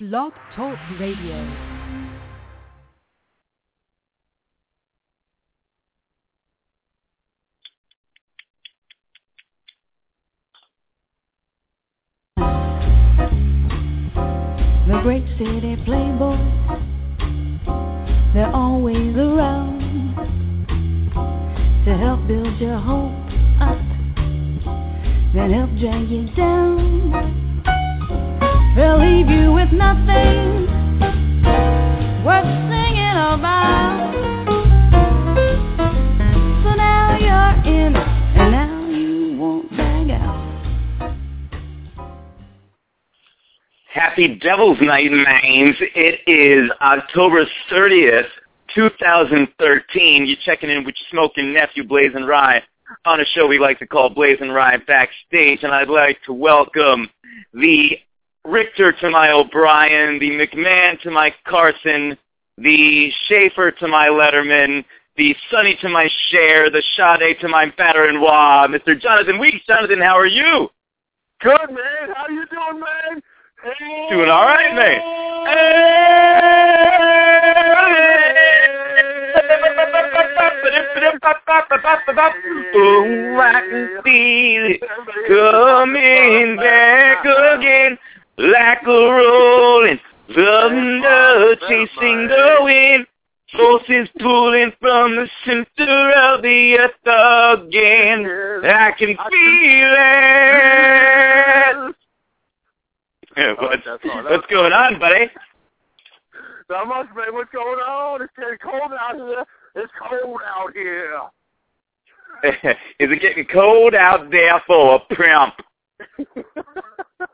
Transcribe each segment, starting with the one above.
Blog Talk Radio. The great city playboys, they're always around to help build your hope up, then help drag you down. They'll leave you with nothing worth singing about. So now you're in, and now you won't out. Happy Devil's Night, Mains. It is October 30th, 2013. You're checking in with your smoking nephew, BlazinRy, on a show we like to call BlazinRy Backstage, and I'd like to welcome the Richter to my O'Brien, the McMahon to my Carson, the Shaffer to my Letterman, the Sonny to my Cher, the Sade to my Batter-and-Wah, Mr. Jonathan Weeks. Jonathan, how are you? Good, man. How you doing, man? Hey. Doing all right, man. Oh, I can feel it coming back again like a rolling thunder chasing the wind. Forces pulling from the center of the earth again. I can feel it. Yeah, what's, what's going on, buddy? Not much, man. What's going on? It's getting cold out here. It's cold out here. Is it getting cold out there for a primp?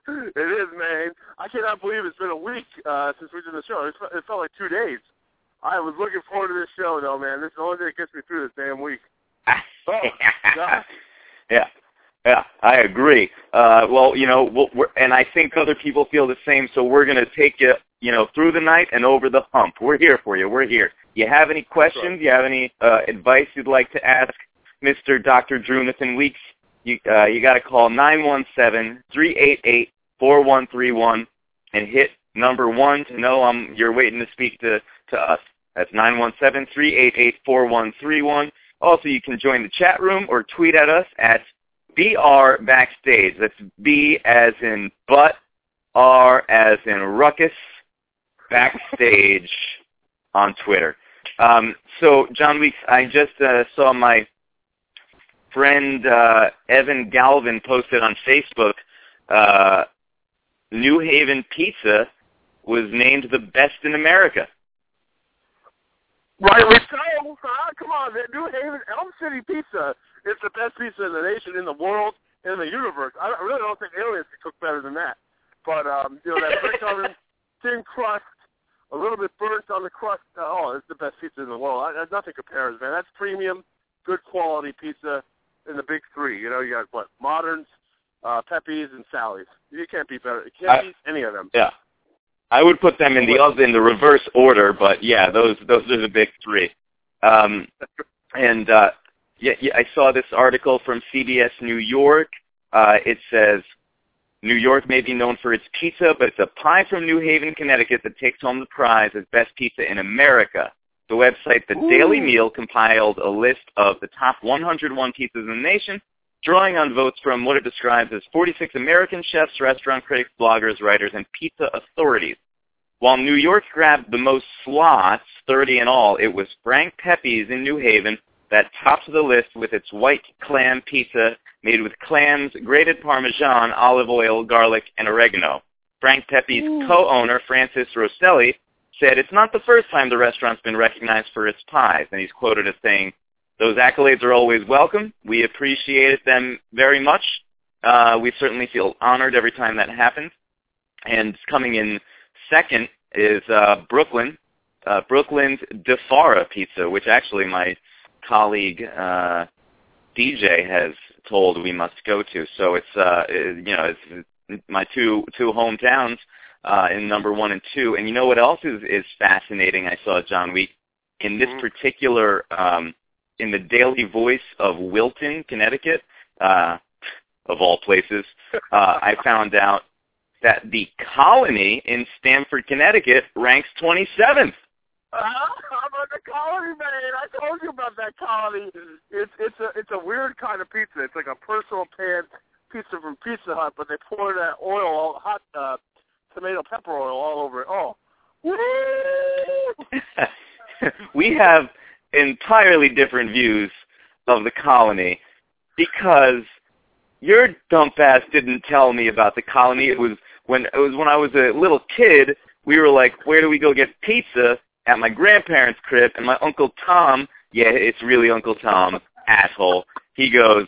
it is, man. I cannot believe it's been a week uh, since we did the show. It felt, it felt like two days. I was looking forward to this show, though, man. This is the only thing that gets me through this damn week. Oh, God. yeah. Yeah, I agree. Uh, well, you know, we'll, we're, and I think other people feel the same. So we're going to take you, you know, through the night and over the hump. We're here for you. We're here. You have any questions? You have any uh, advice you'd like to ask Mr. Dr. Drew Nathan Weeks? You uh, you got to call nine one seven three eight eight four one three one and hit number one to know I'm you're waiting to speak to to us. That's nine one seven three eight eight four one three one. Also, you can join the chat room or tweet at us at BR Backstage. That's B as in butt, R as in ruckus, backstage on Twitter. Um, so, John Weeks, I just uh, saw my friend uh, Evan Galvin posted on Facebook. Uh, New Haven Pizza was named the best in America. Rightly so. Huh? Come on, man. New Haven Elm City Pizza is the best pizza in the nation, in the world, in the universe. I really don't think aliens can cook better than that. But um, you know that brick oven, thin crust, a little bit burnt on the crust. Oh, it's the best pizza in the world. I, nothing compares, man. That's premium, good quality pizza in the big three. You know, you got what Modern's, uh, Pepe's, and Sally's. You can't be better. You can't I- beat any of them. Yeah. I would put them in the other in the reverse order, but yeah, those those are the big three. Um, and uh, yeah, yeah, I saw this article from CBS New York. Uh, it says New York may be known for its pizza, but it's a pie from New Haven, Connecticut that takes home the prize as best pizza in America. The website The Daily Meal compiled a list of the top 101 pizzas in the nation, drawing on votes from what it describes as 46 American chefs, restaurant critics, bloggers, writers, and pizza authorities. While New York grabbed the most slots, 30 in all, it was Frank Pepe's in New Haven that topped the list with its white clam pizza made with clams, grated Parmesan, olive oil, garlic, and oregano. Frank Pepe's co-owner, Francis Rosselli, said it's not the first time the restaurant's been recognized for its pies, and he's quoted as saying, those accolades are always welcome. We appreciate them very much. Uh, we certainly feel honored every time that happens. And coming in second is uh, Brooklyn, uh, Brooklyn's Di Fara Pizza, which actually my colleague uh, DJ has told we must go to. So it's uh, you know it's my two two hometowns uh, in number one and two. And you know what else is is fascinating? I saw John Week in this Mhm. particular um, in the Daily Voice of Wilton, Connecticut, uh, of all places. Uh, I found out that the colony in Stamford, Connecticut, ranks 27th. Uh, about the colony, man? I told you about that colony. It's it's a it's a weird kind of pizza. It's like a personal pan pizza from Pizza Hut, but they pour that oil, all hot uh, tomato pepper oil, all over it. Oh, we have entirely different views of the colony because your dump ass didn't tell me about the colony. It was when it was when I was a little kid. We were like, where do we go get pizza? At my grandparents' crib, and my uncle Tom, yeah, it's really Uncle Tom, asshole. He goes,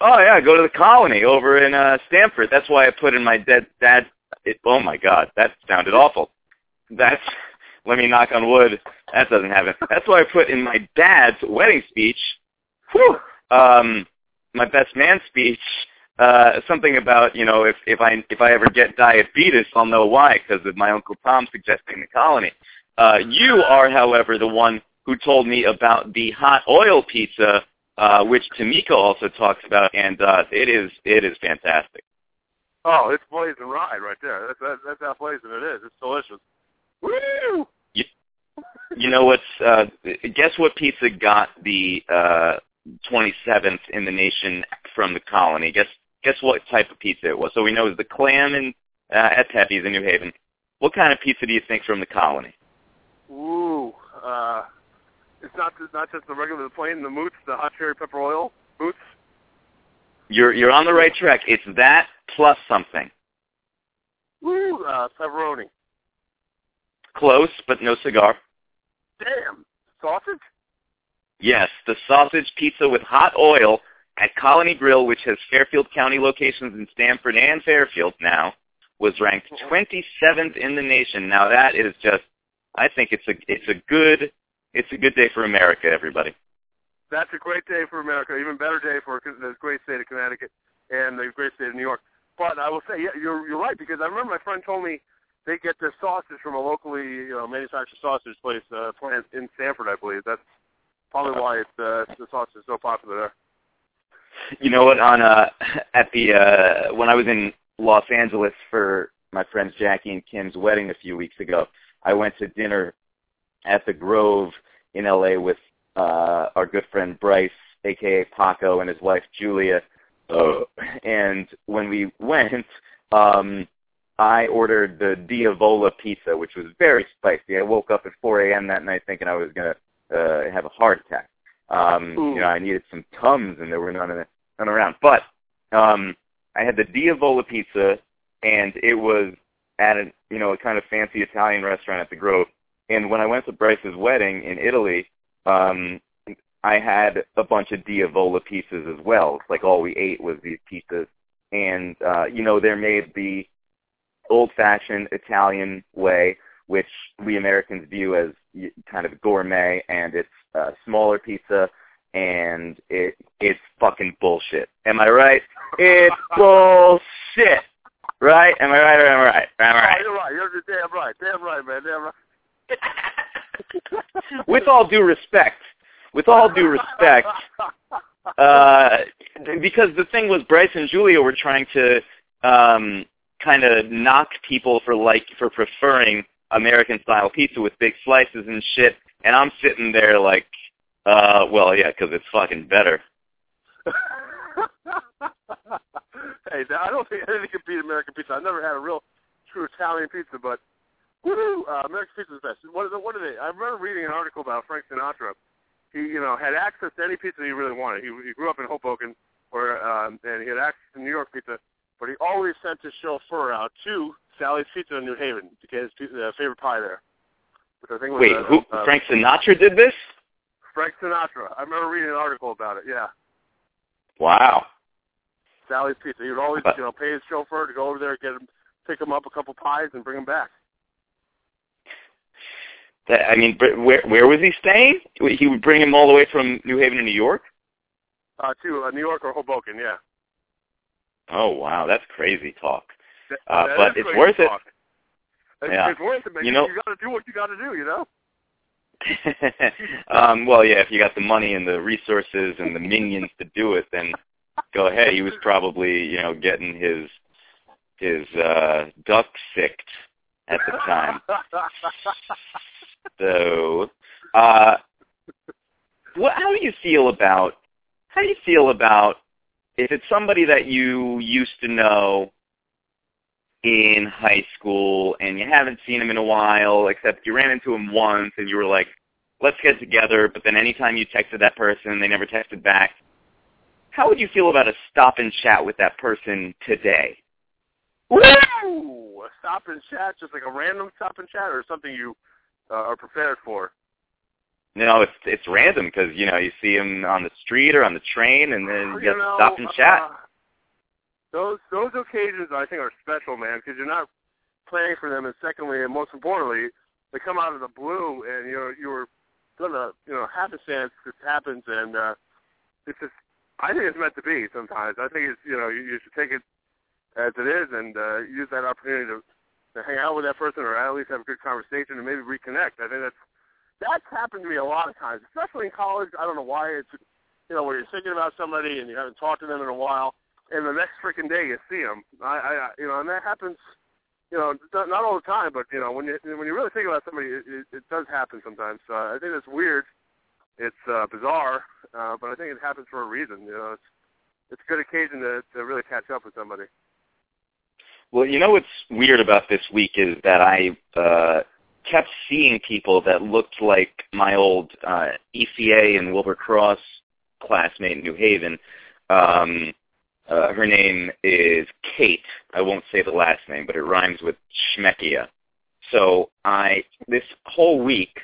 oh yeah, go to the colony over in uh Stamford. That's why I put in my dad. It, oh my God, that sounded awful. That's let me knock on wood. That doesn't happen. That's why I put in my dad's wedding speech. Whew, um, my best man speech. Uh, something about you know if if I if I ever get diabetes, I'll know why because of my uncle Tom suggesting the colony. Uh, you are, however, the one who told me about the hot oil pizza, uh, which Tamika also talks about, and uh, it is it is fantastic. Oh, it's blazing ride right there. That's that, that's how blazing it is. It's delicious. Woo! You know what's? Uh, guess what pizza got the uh, 27th in the nation from the colony? Guess guess what type of pizza it was. So we know it's the clam in uh, at Pepe's in New Haven. What kind of pizza do you think from the colony? Ooh, uh, it's not just, not just the regular, the plain, the moots, the hot cherry pepper oil moots. You're you're on the right track. It's that plus something. Woo, uh, pepperoni. Close, but no cigar. Damn, sausage. Yes, the sausage pizza with hot oil at Colony Grill, which has Fairfield County locations in Stamford and Fairfield now, was ranked 27th in the nation. Now that is just, I think it's a it's a good it's a good day for America, everybody. That's a great day for America. Even better day for the great state of Connecticut and the great state of New York. But I will say, yeah, you're you're right because I remember my friend told me they get their sausage from a locally you know manufactured sausage place uh, plant in Stamford, I believe. That's probably why it's uh, the sausage is so popular there. You know what? On uh, at the uh, when I was in Los Angeles for my friends Jackie and Kim's wedding a few weeks ago, I went to dinner at the Grove in LA with uh, our good friend Bryce, aka Paco, and his wife Julia. Uh, and when we went, um, I ordered the Diavola pizza, which was very spicy. I woke up at 4 a.m. that night thinking I was gonna uh, have a heart attack. Um, Ooh. you know, I needed some tums, and there were none, of, none around. But um, I had the Diavola pizza, and it was at a you know a kind of fancy Italian restaurant at the Grove. And when I went to Bryce's wedding in Italy, um, I had a bunch of Diavola pizzas as well. It's like all we ate was these pizzas, and uh, you know they're made the old-fashioned Italian way, which we Americans view as kind of gourmet, and it's a smaller pizza, and it it's fucking bullshit. Am I right? It's bullshit. Right? Am I right or am I right? Am I Oh, you're right. You're damn right. Damn right, man. Damn right. with all due respect, with all due respect, uh, because the thing was, Bryce and Julia were trying to um, kind of knock people for like for preferring American style pizza with big slices and shit, and I'm sitting there like, uh, well, yeah, because it's fucking better. hey, I don't think anything can beat American pizza. I've never had a real true Italian pizza, but woo, uh, American pizza is best. What the, what are they? I remember reading an article about Frank Sinatra. He, you know, had access to any pizza he really wanted. He, he grew up in Hoboken, or um, and he had access to New York pizza, but he always sent his chauffeur out to Sally's Pizza in New Haven to get his pizza, uh, favorite pie there. Which I think was, Wait, uh, who? uh, Frank Sinatra did this? Frank Sinatra. I remember reading an article about it. Yeah. Wow. Sally's Pizza. He would always, you know, pay his chauffeur to go over there, get him, pick him up a couple pies, and bring him back. That, I mean, where where was he staying? He would bring him all the way from New Haven to New York. Uh, to uh, New York or Hoboken, yeah. Oh wow, that's crazy talk. That- Uh, that but it's worth it. It's, Yeah. it's worth it, man. You know- you got to do what you got to do, you know. um, well, yeah, if you got the money and the resources and the minions to do it, then go ahead. He was probably, you know, getting his his uh duck sicked at the time. So, uh, what? How do you feel about? How do you feel about if it's somebody that you used to know in high school and you haven't seen him in a while, except you ran into him once and you were like, "Let's get together," but then anytime you texted that person, they never texted back. How would you feel about a stop and chat with that person today? Woo! A stop and chat, just like a random stop and chat, or something you uh, are prepared for. No, it's it's random because you know you see him on the street or on the train, and then you, You get know, to stop and chat. uh, those those occasions, I think, are special, man, because you're not planning for them, and secondly, and most importantly, they come out of the blue, and you're you're gonna, you know, happenstance just happens, and uh, it's just, I think it's meant to be. Sometimes I think it's, you know, you, you should take it as it is, and uh, use that opportunity to to hang out with that person, or at least have a good conversation, and maybe reconnect. I think that's that's happened to me a lot of times, especially in college. I don't know why it's, you know, where you're thinking about somebody and you haven't talked to them in a while, and the next freaking day you see them. I, I, you know, and that happens, you know, not, not all the time, but you know, when you when you really think about somebody, it, it, it does happen sometimes. So I think it's weird. It's uh, bizarre, uh, but I think it happens for a reason. You know, it's it's a good occasion to to really catch up with somebody. Well, you know what's weird about this week is that I uh, kept seeing people that looked like my old uh, ECA and Wilbur Cross classmate in New Haven. Um, uh, her name is Kate. I won't say the last name, but it rhymes with Schmeckia. So I this whole week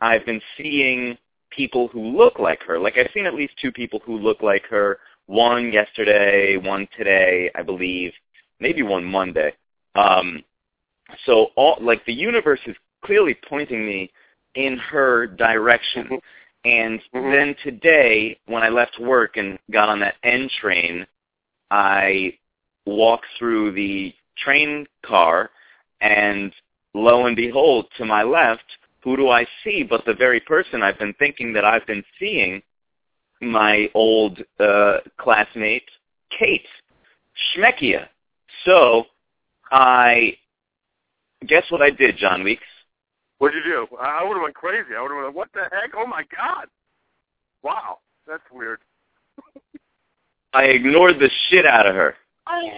I've been seeing people who look like her. Like I've seen at least two people who look like her. One yesterday, one today, I believe. Maybe one Monday. Um, so all like the universe is clearly pointing me in her direction. And Mhm. then today, when I left work and got on that N train, I walked through the train car, and lo and behold, to my left, who do I see but the very person I've been thinking that I've been seeing, my old uh, classmate, Kate Schmeckia. So I guess what I did, John Weeks. What'd you do? I would have went crazy. I would have went, what the heck? Oh my god! Wow, that's weird. I ignored the shit out of her. Oh,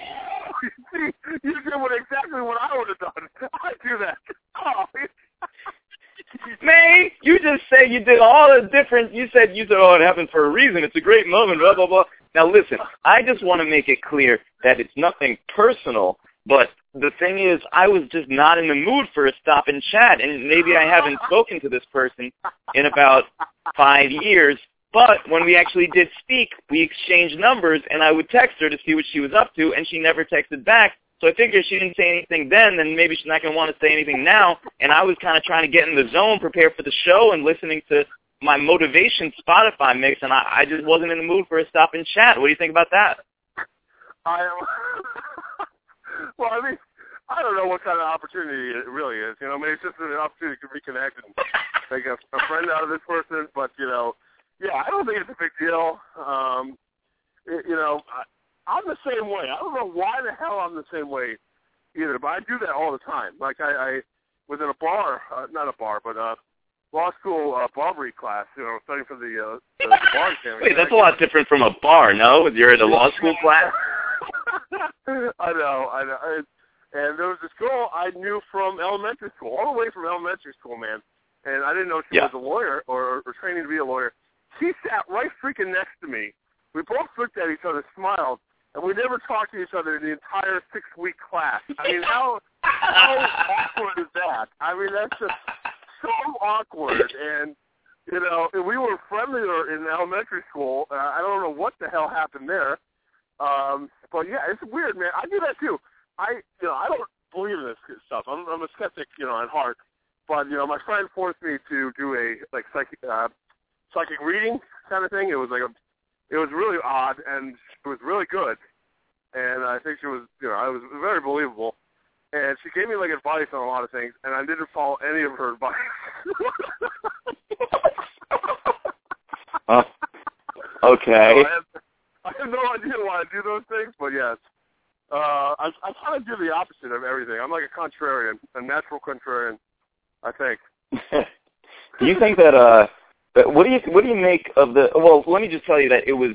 see, you did what exactly what I would have done. I do that. Oh, Man, you just say you did all the different. You said you said, "Oh, it happened for a reason. It's a great moment." Blah blah blah. Now listen, I just want to make it clear that it's nothing personal. But the thing is, I was just not in the mood for a stop and chat, and maybe I haven't spoken to this person in about five years. But when we actually did speak, we exchanged numbers, and I would text her to see what she was up to, and she never texted back. So I figured she didn't say anything then, then maybe she's not going to want to say anything now. And I was kind of trying to get in the zone, prepare for the show, and listening to my motivation Spotify mix, and I, I just wasn't in the mood for a stop and chat. What do you think about that? I well, I mean, I don't know what kind of opportunity it really is. You know, I mean, it's just an opportunity to reconnect and make a, a friend out of this person. But you know, yeah, I don't think it's a big deal. Um, it, you know, I, I'm the same way. I don't know why the hell I'm the same way either, but I do that all the time. Like I, I was in a bar, uh, not a bar, but uh, law school uh, BARBRI class. You know, studying for the, uh, the, the bar exam. Wait, that's a lot different from a bar, no? You're in a law school class? I know, I know. And, and there was this girl I knew from elementary school, all the way from elementary school, man. And I didn't know she Yeah. was a lawyer or, or training to be a lawyer. She sat right freaking next to me. We both looked at each other, smiled, and we never talked to each other in the entire six-week class. I mean, how how awkward is that? I mean, that's just so awkward. And you know, we were friendlier in elementary school. Uh, I don't know what the hell happened there. Um, but yeah, it's weird, man. I do that too. I, you know, I don't believe in this stuff. I'm, I'm a skeptic, you know, at heart. but you know, my friend forced me to do a like psychic uh, psychic reading kind of thing. It was like a, it was really odd and it was really good, and I think she was, you know, it was very believable. And she gave me like advice on a lot of things, and I didn't follow any of her advice. Uh, okay. So I, have, I have no idea why I do those things, but yes. Uh, I, I kind of do the opposite of everything. I'm like a contrarian, a natural contrarian, I think. do you think that uh what do you what do you make of the well let me just tell you that it was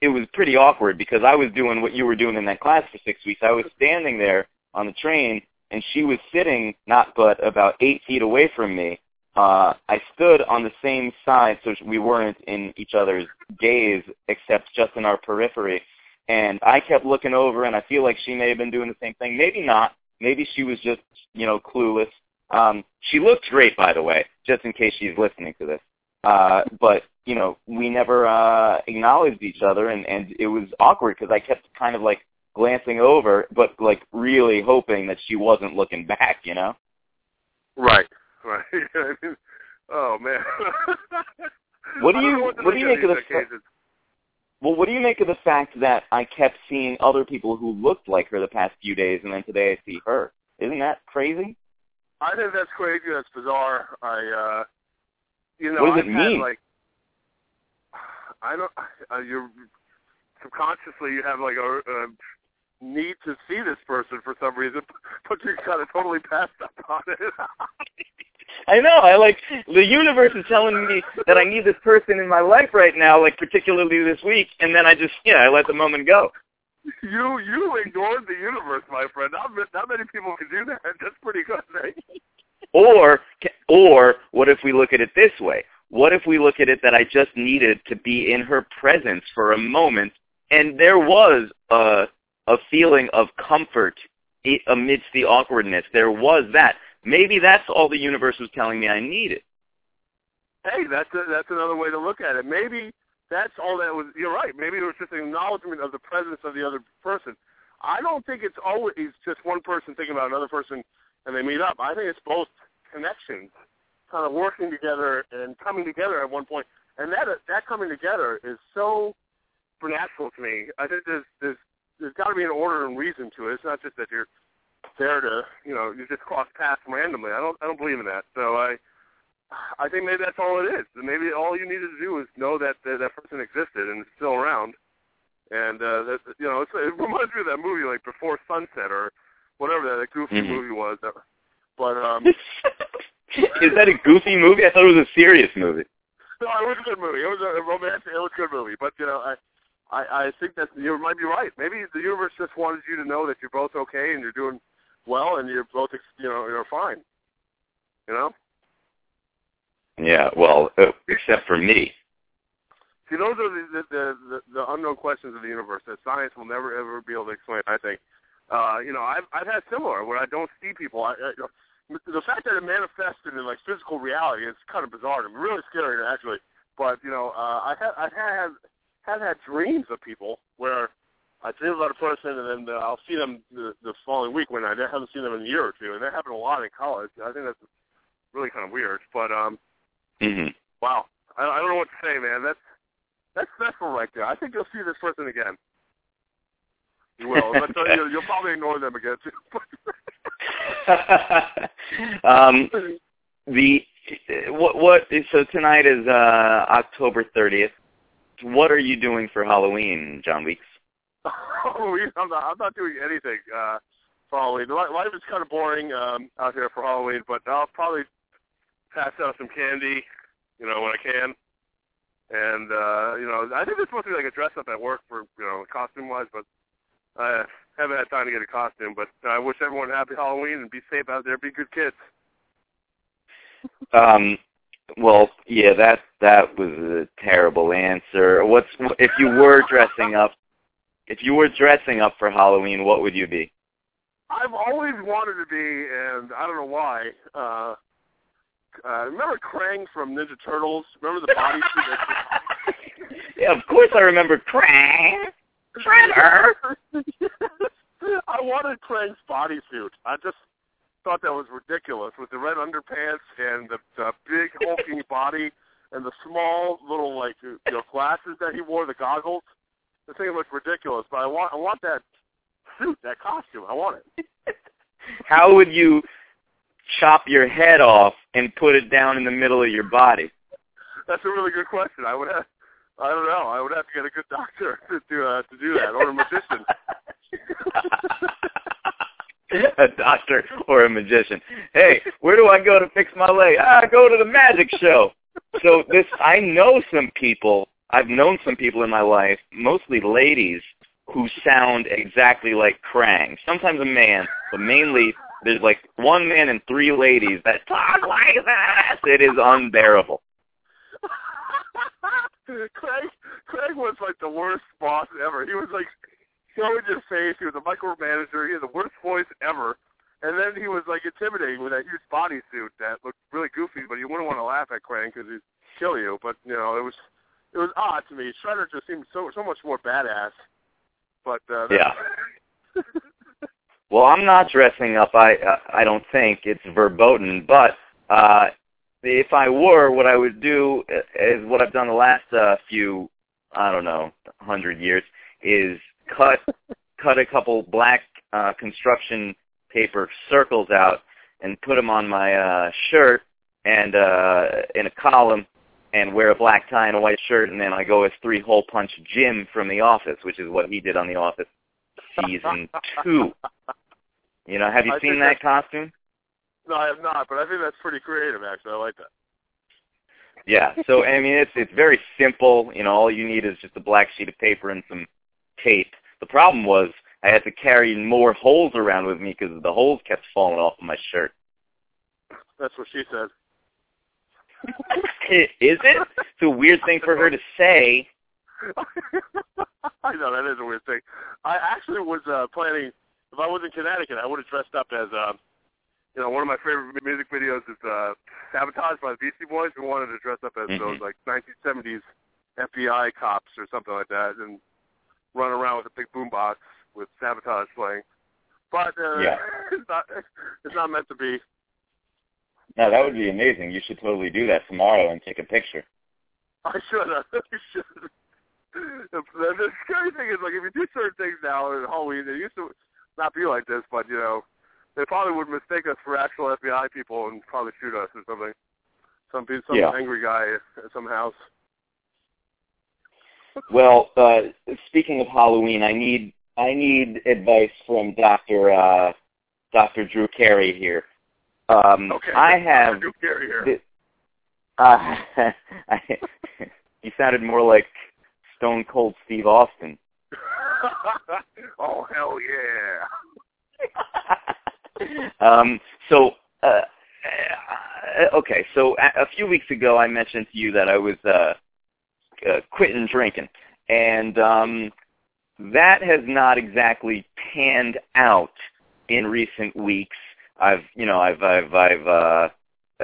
it was pretty awkward because I was doing what you were doing in that class for six weeks. I was standing there on the train and she was sitting not but about eight feet away from me. Uh, I stood on the same side so we weren't in each other's gaze except just in our periphery. And I kept looking over and I feel like she may have been doing the same thing. Maybe not. Maybe she was just, you know, clueless. Um, she looked great, by the way, just in case she's listening to this. Uh, but you know, we never uh, acknowledged each other, and and it was awkward because I kept kind of like glancing over, but like really hoping that she wasn't looking back. You know. Right. Right. oh man. what do you what, do you make of the fact? Well, what do you make of the fact that I kept seeing other people who looked like her the past few days, and then today I see her? Isn't that crazy? I think that's crazy. That's bizarre. I, uh you know, what does I've it had, mean? like, I don't. Uh, you're subconsciously you have like a, a need to see this person for some reason, but you kind of totally passed up on it. I know. I like the universe is telling me that I need this person in my life right now, like particularly this week, and then I just yeah, I let the moment go. you you ignored the universe, my friend. Not not many people can do that. That's pretty good, right? Or or what if we look at it this way? What if we look at it that I just needed to be in her presence for a moment, and there was a a feeling of comfort amidst the awkwardness. There was that. Maybe that's all the universe was telling me I needed. Hey, that's a, that's another way to look at it. Maybe that's all that was. You're right. Maybe it was just an acknowledgement of the presence of the other person. I don't think it's always just one person thinking about another person and they meet up. I think it's both connections, kind of working together and coming together at one point. And that that coming together is so supernatural to me. I think there's there's there's got to be an order and reason to it. It's not just that you're there to you know you just cross paths randomly. I don't I don't believe in that. So I I think maybe that's all it is. Maybe all you needed to do was know that that, that person existed and is still around. And uh, that you know, it's, it reminds me of that movie like Before Sunset or whatever that, that goofy Mhm. movie was. That, but um, Is that a goofy movie? I thought it was a serious movie. no, it was a good movie. It was a romantic. It was a good movie. But you know, I I, I think that you might be right. Maybe the universe just wanted you to know that you're both okay and you're doing well and you're both ex- you know you're fine. You know. Yeah, well, uh, except for me. See, those are the the, the the unknown questions of the universe that science will never ever be able to explain. I think. Uh, you know, I've I've had similar where I don't see people. I, I, the fact that it manifested in like physical reality is kind of bizarre to me. Really scary actually. But you know, uh, I have I've had have had dreams of people where I dream about a person and then uh, I'll see them the, the following week when I haven't seen them in a year or two, and that happened a lot in college. I think that's really kind of weird. But um, hmm wow, I, I don't know what to say, man. That's that's special right there. I think you'll see this person again. You will. But uh, you'll, you'll probably ignore them again too. um, the what what so tonight is uh October 30th. What are you doing for Halloween, John Weeks? Halloween. I'm not. I'm not doing anything uh, for Halloween. Life is kind of boring um, out here for Halloween, but I'll probably pass out some candy, you know, when I can. And uh, you know, I think there's supposed to be like a dress up at work for you know costume wise, but I haven't had time to get a costume. But I wish everyone happy Halloween and be safe out there. Be good kids. Um well, yeah, that that was a terrible answer. What's if you were dressing up if you were dressing up for Halloween, what would you be? I've always wanted to be, and I don't know why. Uh, uh, remember Krang from Ninja Turtles? Remember the bodysuit? that- Yeah, of course I remember Krang. Shredder. I wanted Krang's bodysuit. I just thought that was ridiculous with the red underpants and the, the big hulking body and the small little like you know glasses that he wore, the goggles. The thing looked ridiculous, but I want I want that suit, that costume. I want it. How would you chop your head off and put it down in the middle of your body? That's a really good question. I would have. I don't know. I would have to get a good doctor to do uh, to do that, or a magician. a doctor or a magician. Hey, where do I go to fix my leg? Ah, go to the magic show. So this, I know some people. I've known some people in my life, mostly ladies, who sound exactly like Krang. Sometimes a man, but mainly there's like one man and three ladies that talk like that. It is unbearable. Krang, Krang was like the worst boss ever. He was like so in your face. He was a micromanager. He had the worst voice ever. And then he was like intimidating with that huge bodysuit that looked really goofy, but you wouldn't want to laugh at Krang because he'd kill you. But you know, it was it was odd to me. Shredder just seemed so so much more badass. But uh, yeah. well, I'm not dressing up. I uh, I don't think it's verboten, but uh, if I were, what I would do is what I've done the last uh, few, I don't know, hundred years, is cut cut a couple black uh, construction paper circles out and put them on my uh, shirt and uh, in a column and wear a black tie and a white shirt, and then I go as three hole punch Jim from The Office, which is what he did on The Office season two. You know, have you I seen that costume? no, I have not. But I think that's pretty creative. Actually, I like that. Yeah. So I mean, it's it's very simple. You know, all you need is just a black sheet of paper and some tape. The problem was I had to carry more holes around with me because the holes kept falling off of my shirt. That's what she said. Is it? It's a weird thing for her to say. I know that is a weird thing. I actually was uh, planning. If I was in Connecticut, I would have dressed up as, uh, you know, one of my favorite music videos is uh, "Sabotage" by the Beastie Boys. We wanted to dress up as Mhm. those like 1970s FBI cops or something like that, and run around with a big boombox with "Sabotage" playing. But uh, Yeah. it's not. It's not meant to be. No, that would be amazing. You should totally do that tomorrow and take a picture. I should. I should. The, the, scary thing is, like, if you do certain things now in Halloween, they used to not be like this, but, you know, they probably would mistake us for actual FBI people and probably shoot us or something. Some some Yeah. angry guy at some house. Well, uh, speaking of Halloween, I need I need advice from Doctor uh, Doctor Drew Carey here. Um, Okay. I have Drew Carey here. uh, I, he sounded more like Stone Cold Steve Austin. oh hell yeah! um, so, uh, uh, okay, so a, a few weeks ago I mentioned to you that I was uh, uh, quitting drinking, and um, that has not exactly panned out in recent weeks. I've, you know, I've, I've, I've uh,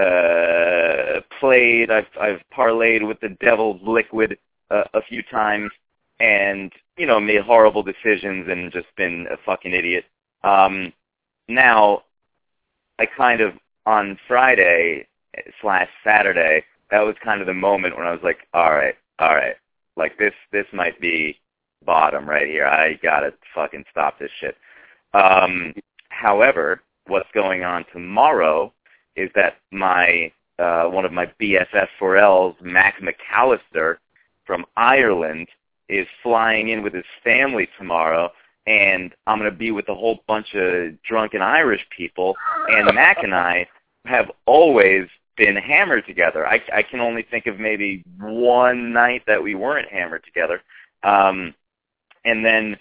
uh, played, I've, I've parlayed with the devil's liquid uh, a few times, and you know, made horrible decisions and just been a fucking idiot. Um, now, I kind of on Friday slash Saturday, that was kind of the moment when I was like, all right, all right, like this, this might be bottom right here. I gotta fucking stop this shit. Um, however, what's going on tomorrow is that my uh, one of my BFF4Ls, Mac McAllister from Ireland, is flying in with his family tomorrow, and I'm going to be with a whole bunch of drunken Irish people, and Mac and I have always been hammered together. I, I can only think of maybe one night that we weren't hammered together. Um, and then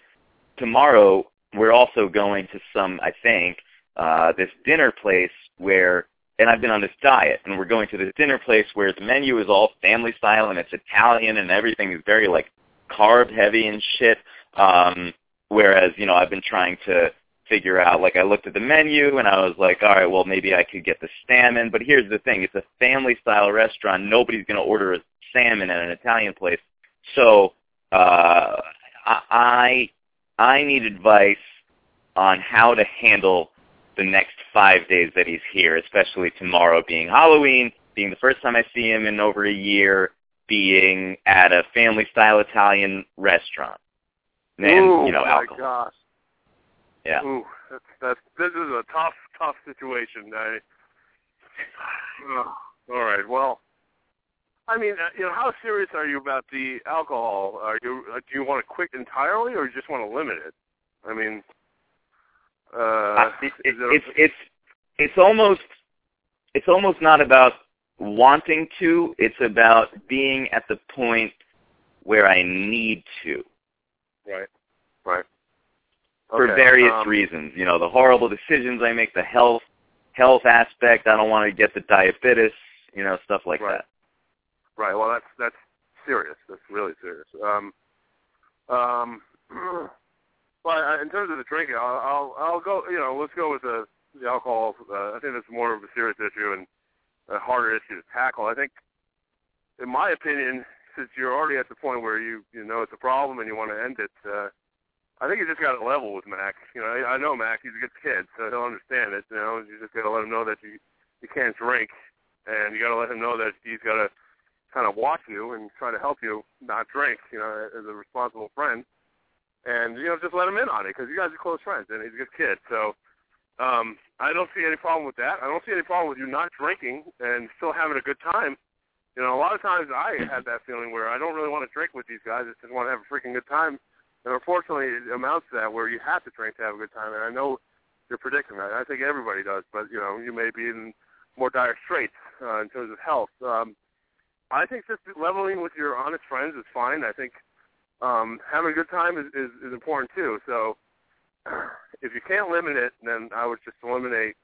tomorrow we're also going to some, I think, uh, this dinner place where, and I've been on this diet, and we're going to this dinner place where the menu is all family style and it's Italian and everything is very like carb heavy and shit. Um, whereas, you know, I've been trying to figure out, like I looked at the menu and I was like, all right, well maybe I could get the salmon, but here's the thing, it's a family style restaurant. Nobody's going to order a salmon at an Italian place. So, uh, I, I need advice on how to handle the next five days that he's here, especially tomorrow being Halloween, being the first time I see him in over a year, being at a family-style Italian restaurant. And, Ooh, you know, alcohol. Yeah. Ooh, that's, that's, this is a tough, tough situation. I, all right. Well, I mean, uh, you know, how serious are you about the alcohol? Are you uh, do you want to quit entirely, or you just want to limit it? I mean, uh, Uh, it, it, a- it's it's it's almost it's almost not about wanting to. It's about being at the point where I need to right, right. For Okay, various um, reasons. You know, the horrible decisions I make, the health health aspect. I don't want to get the diabetes. You know, stuff like Right. that. Right. Well, that's that's serious. That's really serious. Um, um, well, in terms of the drinking, I'll I'll, I'll go. You know, let's go with the the alcohol. Uh, I think that's more of a serious issue and a harder issue to tackle. I think, in my opinion, since you're already at the point where you you know it's a problem and you want to end it, uh, I think you just got to level with Mac. You know, I, I know Mac. He's a good kid, so he'll understand it. You know, you just got to let him know that you you can't drink, and you got to let him know that he's got to kind of watch you and try to help you not drink. You know, as a responsible friend, and you know, just let him in on it because you guys are close friends, and he's a good kid. So. Um, I don't see any problem with that. I don't see any problem with you not drinking and still having a good time. You know, a lot of times I had that feeling where I don't really want to drink with these guys. I just want to have a freaking good time. And unfortunately, it amounts to that where you have to drink to have a good time. And I know your predicament. I think everybody does, but you know, you may be in more dire straits uh, in terms of health. Um, I think just leveling with your honest friends is fine. I think um, having a good time is, is, is important too. So if you can't limit it, then I would just eliminate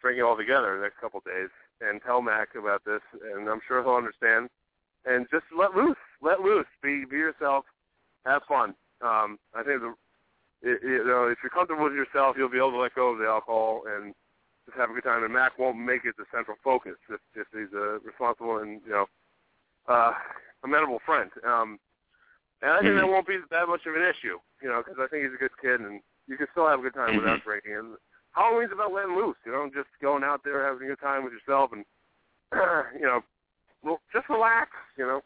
drinking altogether the next couple of days and tell Mac about this, and I'm sure he'll understand. And just let loose, let loose, be be yourself, have fun. Um, I think the it, you know if you're comfortable with yourself, you'll be able to let go of the alcohol and just have a good time. And Mac won't make it the central focus if if he's a responsible and you know uh, amenable friend. Um, and I think that won't be that much of an issue, you know, because I think he's a good kid and you can still have a good time without drinking. And Halloween's about letting loose, you know, just going out there having a good time with yourself and you know, well, just relax, you know,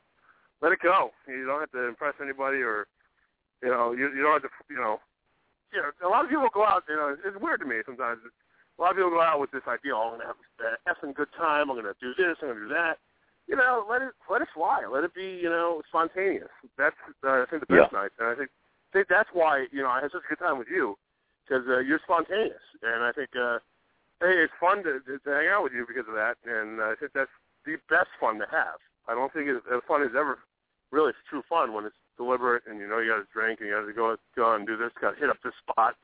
let it go. You don't have to impress anybody or you know, you you don't have to, you know, you know, a lot of people go out, you know, it's weird to me sometimes. A lot of people go out with this idea, oh, I'm gonna have an effing good time. I'm gonna do this. I'm gonna do that. You know, let it let it fly. Let it be, you know, spontaneous. That's uh, I think the best night, and I think think that's why you know I had such a good time with you because uh, you're spontaneous, and I think uh, hey, it's fun to, to, to hang out with you because of that, and uh, I think that's the best fun to have. I don't think it, uh, fun is ever really true fun when it's deliberate and you know you got to drink and you got to go go and do this, got to hit up this spot.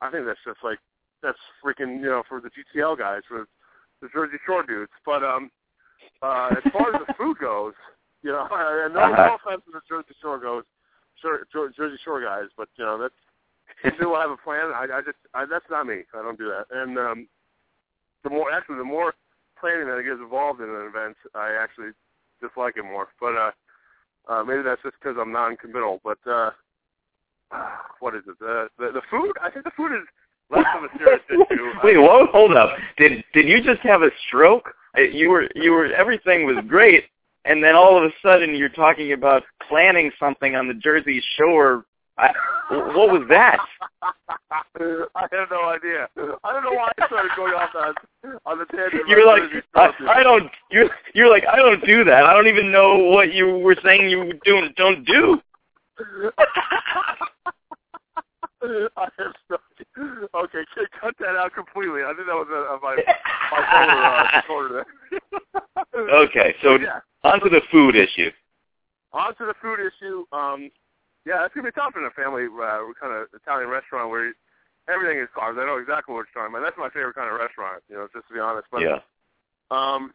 I think that's just like that's freaking you know for the GTL guys, for the Jersey Shore dudes. But um, uh, as far as the food goes, you know, and no, no offense to the Jersey Shore goes, Jer- Jer- Jersey Shore guys, but you know that's some people have a plan. I, I just I, that's not me. I don't do that. And um, the more actually the more planning that gets involved in an event, I actually dislike it more. But uh, uh, maybe that's just because I'm non-committal. But uh, what is it? The, the the food? I think the food is less of a serious issue. Wait, whoa, hold up. Did did you just have a stroke? You were you were everything was great, and then all of a sudden you're talking about planning something on the Jersey Shore. I, what was that? I have no idea. I don't know why I started going off on on the tangent. You're like I, I don't. You're you're like I don't do that. I don't even know what you were saying you do don't do. I have no Okay, cut that out completely. I think that was a, a, my my folder, uh, there. Okay, so yeah, on to the food issue. on to the food issue. Um, yeah, it's gonna be tough in a family uh, kind of Italian restaurant where everything is carbs. I know exactly what you're talking about. That's my favorite kind of restaurant. You know, just to be honest. But Yeah. Um,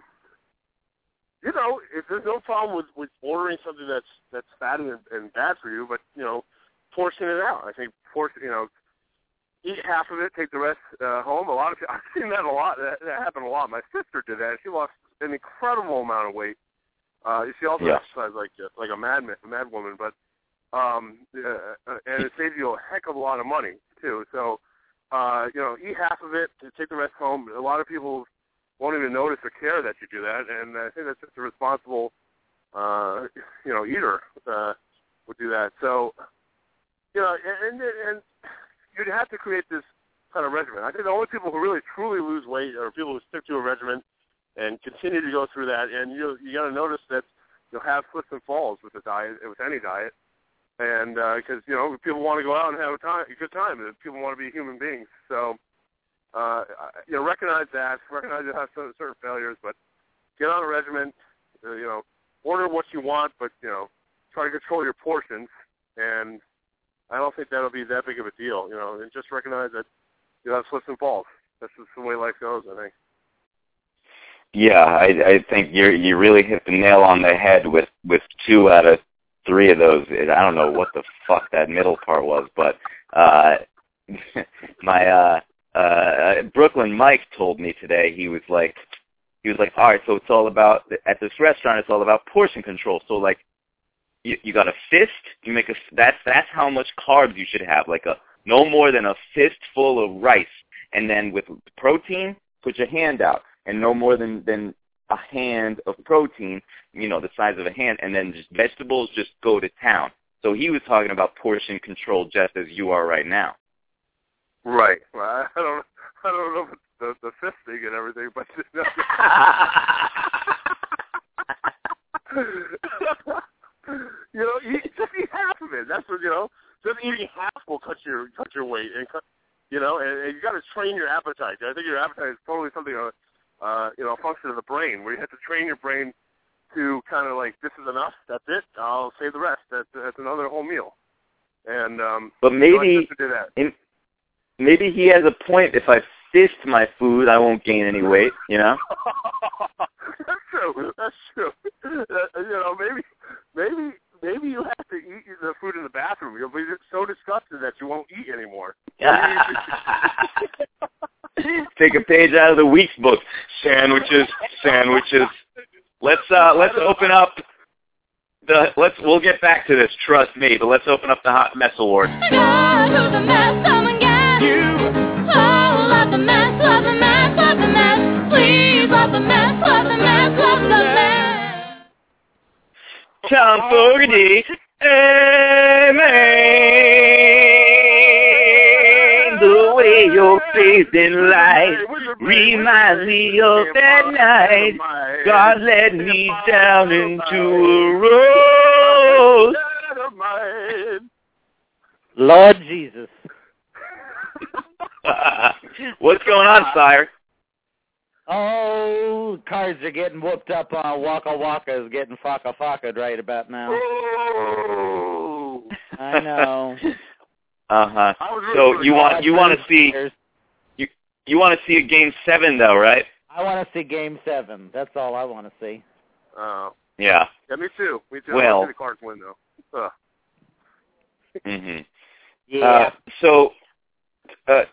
you know, if there's no problem with, with ordering something that's that's fatty and, and bad for you, but you know, portion it out. I think portion, you know, eat half of it, take the rest uh, home. A lot of I've seen that a lot. That, that happened a lot. My sister did that. She lost an incredible amount of weight. Uh, she also Yeah. exercised like like a mad a mad woman, but um, uh, and it saves you a heck of a lot of money too. So uh, you know, eat half of it, take the rest home. A lot of people won't even notice or care that you do that, and I think that's just a responsible, uh, you know, eater uh, would do that. So, you know, and, and and you'd have to create this kind of regimen. I think the only people who really truly lose weight are people who stick to a regimen and continue to go through that. And you you got to notice that you'll have slips and falls with the diet, with any diet, and because uh, you know people want to go out and have a time, a good time, and people want to be human beings. So uh, you know, recognize that, recognize you have certain, certain failures, but get on a regimen. Uh, you know, order what you want, but you know, try to control your portions. And I don't think that'll be that big of a deal. You know, and just recognize that you have slips and falls. That's just the way life goes. I think. Yeah, I, I think you you really hit the nail on the head with with two out of three of those. I don't know what the fuck that middle part was, but uh my uh uh Brooklyn Mike told me today he was like he was like, all right, so it's all about at this restaurant. It's all about portion control. So like, you you got a fist. You make a that's that's how much carbs you should have. Like a no more than a fistful of rice, and then with protein, put your hand out and no more than than a hand of protein, you know, the size of a hand, and then just vegetables just go to town. So he was talking about portion control just as you are right now. Right. Well, I don't I don't know if the the fifth thing and everything, but you know, eat, just eat half of it. That's what you know. Just eating half will cut your cut your weight and cut. You know, and, and you got to train your appetite. I think your appetite is totally something. Uh, uh, you know, a function of the brain where you have to train your brain to kind of like, this is enough, that's it, I'll save the rest. That's, that's another whole meal. And um, but maybe do that. In, maybe he has a point. If I fist my food, I won't gain any weight. You know. that's true. That's true. Uh, you know, maybe, maybe, maybe you have to eat the food in the bathroom. You'll be so disgusted that you won't eat anymore. Take a page out of the week's book. Sandwiches, sandwiches. Let's uh let's open up the let's we'll get back to this, trust me, but let's open up the hot mess award. Thom Fogarty, amen. The way your face in light reminds me of that night. God led me down into a rose. Lord Jesus. What's going on, sire? Oh, cards are getting whooped up on Waka Waka is getting faka faka right about now. Oh. I know. Uh huh. So you want you want to see you you want to see a game seven though, right? I want to see Game Seven. That's all I want to see. Oh. Yeah. Yeah, me too. Me too. I want to see the cards win though. Ugh. Mhm. Yeah. Uh, so, uh, t-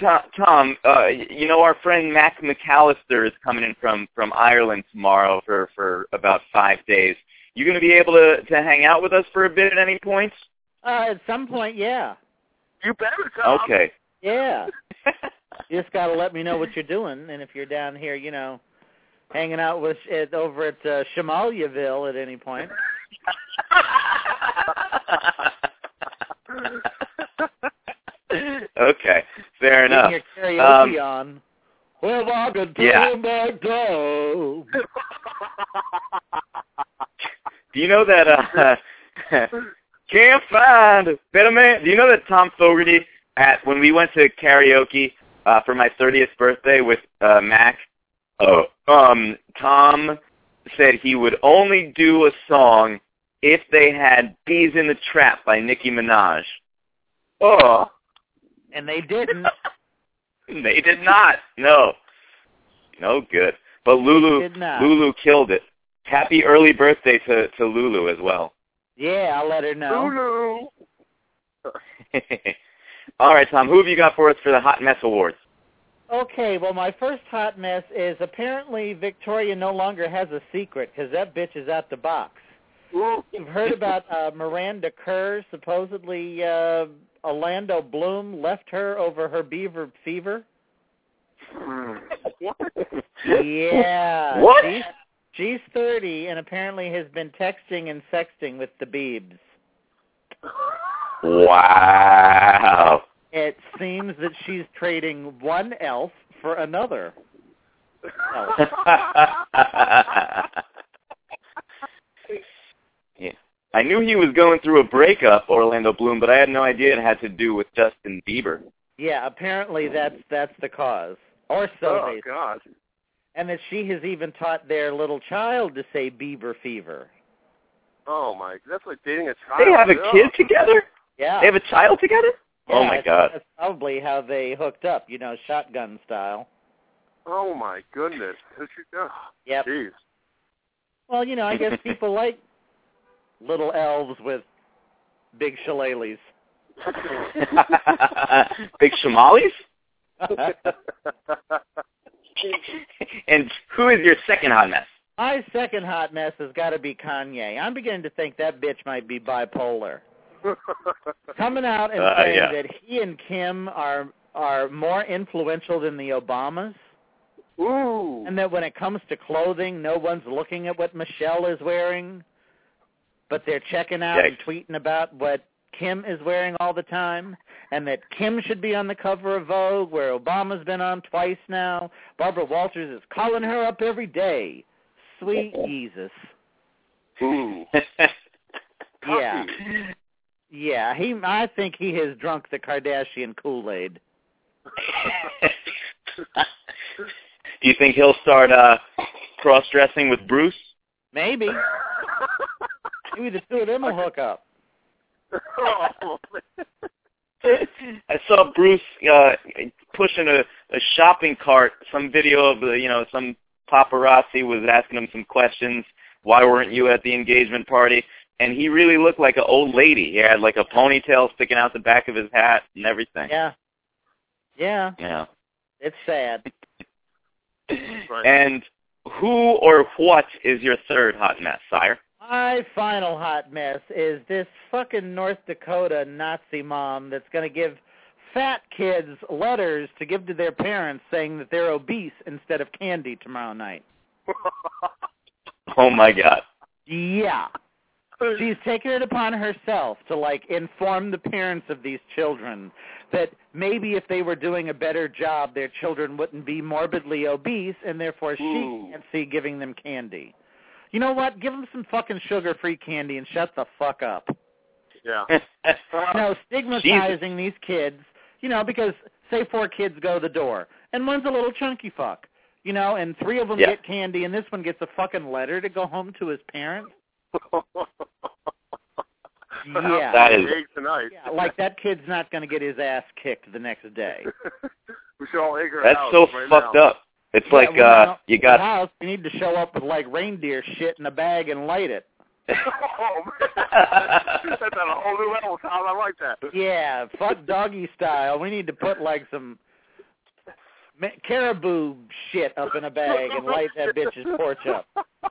Thom, Thom uh, you know our friend Mac McAllister is coming in from from Ireland tomorrow for for about five days. You going to be able to to hang out with us for a bit at any point? uh, at some point, yeah, You better come. Okay. yeah. you just got to let me know what you're doing, and if you're down here, you know, hanging out with at, over at uh, Shamaliaville at any point. okay, fair enough. Getting your karaoke Um, on. Well, I can Yeah. turn back down. Do you know that? uh Can't find a better man. Do you know that Thom Fogarty at when we went to karaoke uh, for my 30th birthday with uh, Mac? Oh, um, Thom said he would only do a song if they had "Bees in the Trap" by Nicki Minaj. Oh, And they didn't. they did not. No, no good. But Lulu. Lulu killed it. Happy early birthday to to Lulu as well. Yeah, I'll let her know. Lulu. All right, Thom. Who have you got for us for the Hot Mess Awards? Okay, well, my first hot mess is apparently Victoria no longer has a secret because that bitch is out the box. Ooh. You've heard about uh, Miranda Kerr supposedly uh, Orlando Bloom left her over her beaver fever? what? Hmm. Yeah. What? She's, she's 30 and apparently has been texting and sexting with the Beebs. Wow. It seems that she's trading one elf for another. elf. yeah. I knew he was going through a breakup, Orlando Bloom, but I had no idea it had to do with Justin Bieber. Yeah, apparently that's that's the cause. Or so oh they God. and that she has even taught their little child to say Bieber fever. Oh my, that's like dating a child. They have a Yeah. kid together? Yeah. They have a child together? Oh, yeah, oh my think god. That's probably how they hooked up, you know, shotgun style. Oh my goodness. Who's she? Oh, Yep. Jeez. Well, you know, I guess people like little elves with big shillelaghs. Big Shamales? and who is your second hot mess? My second hot mess has got to be Kanye. I'm beginning to think that bitch might be bipolar. Coming out and Uh, saying yeah. that he and Kim are are more influential than the Obamas, Ooh. and that when it comes to clothing, no one's looking at what Michelle is wearing, but they're checking out and tweeting about what Kim is wearing all the time, and that Kim should be on the cover of Vogue, where Obama's been on twice now. Barbara Walters is calling her up every day. Sweet Jesus. Ooh. Yeah. Yeah, he. I think he has drunk the Kardashian Kool Aid. Do you think he'll start uh cross dressing with Bruce? Maybe. Maybe the two of them will hook up. I saw Bruce uh pushing a, a shopping cart, some video of the you know, some paparazzi was asking him some questions. Why weren't you at the engagement party? And he really looked like an old lady. He had like a ponytail sticking out the back of his hat and everything. Yeah. Yeah, Yeah. it's sad. And who or what is your third hot mess, sire? My final hot mess is this fucking North Dakota Nazi mom that's going to give fat kids letters to give to their parents saying that they're obese instead of candy tomorrow night. Oh my god. Yeah. She's taken it upon herself to like inform the parents of these children that maybe if they were doing a better job, their children wouldn't be morbidly obese, and therefore she Ooh. can't see giving them candy. You know what? Give them some fucking sugar-free candy and shut the fuck up. yeah. You know, stigmatizing these kids. You know, because say four kids go to the door, and one's a little chunky fuck. You know, and three of them Yeah. get candy, and this one gets a fucking letter to go home to his parents. Yeah. That is- tonight. Yeah, like that kid's not going to get his ass kicked the next day. we should all egg her That's house so right fucked now. up. It's like Yeah, well, uh now, you the got house. You need to show up with like reindeer shit in a bag and light it. oh man, that's at a whole new level, Thom. I like that. Yeah, fuck doggy style. We need to put like some ma- caribou shit up in a bag and light that bitch's porch up.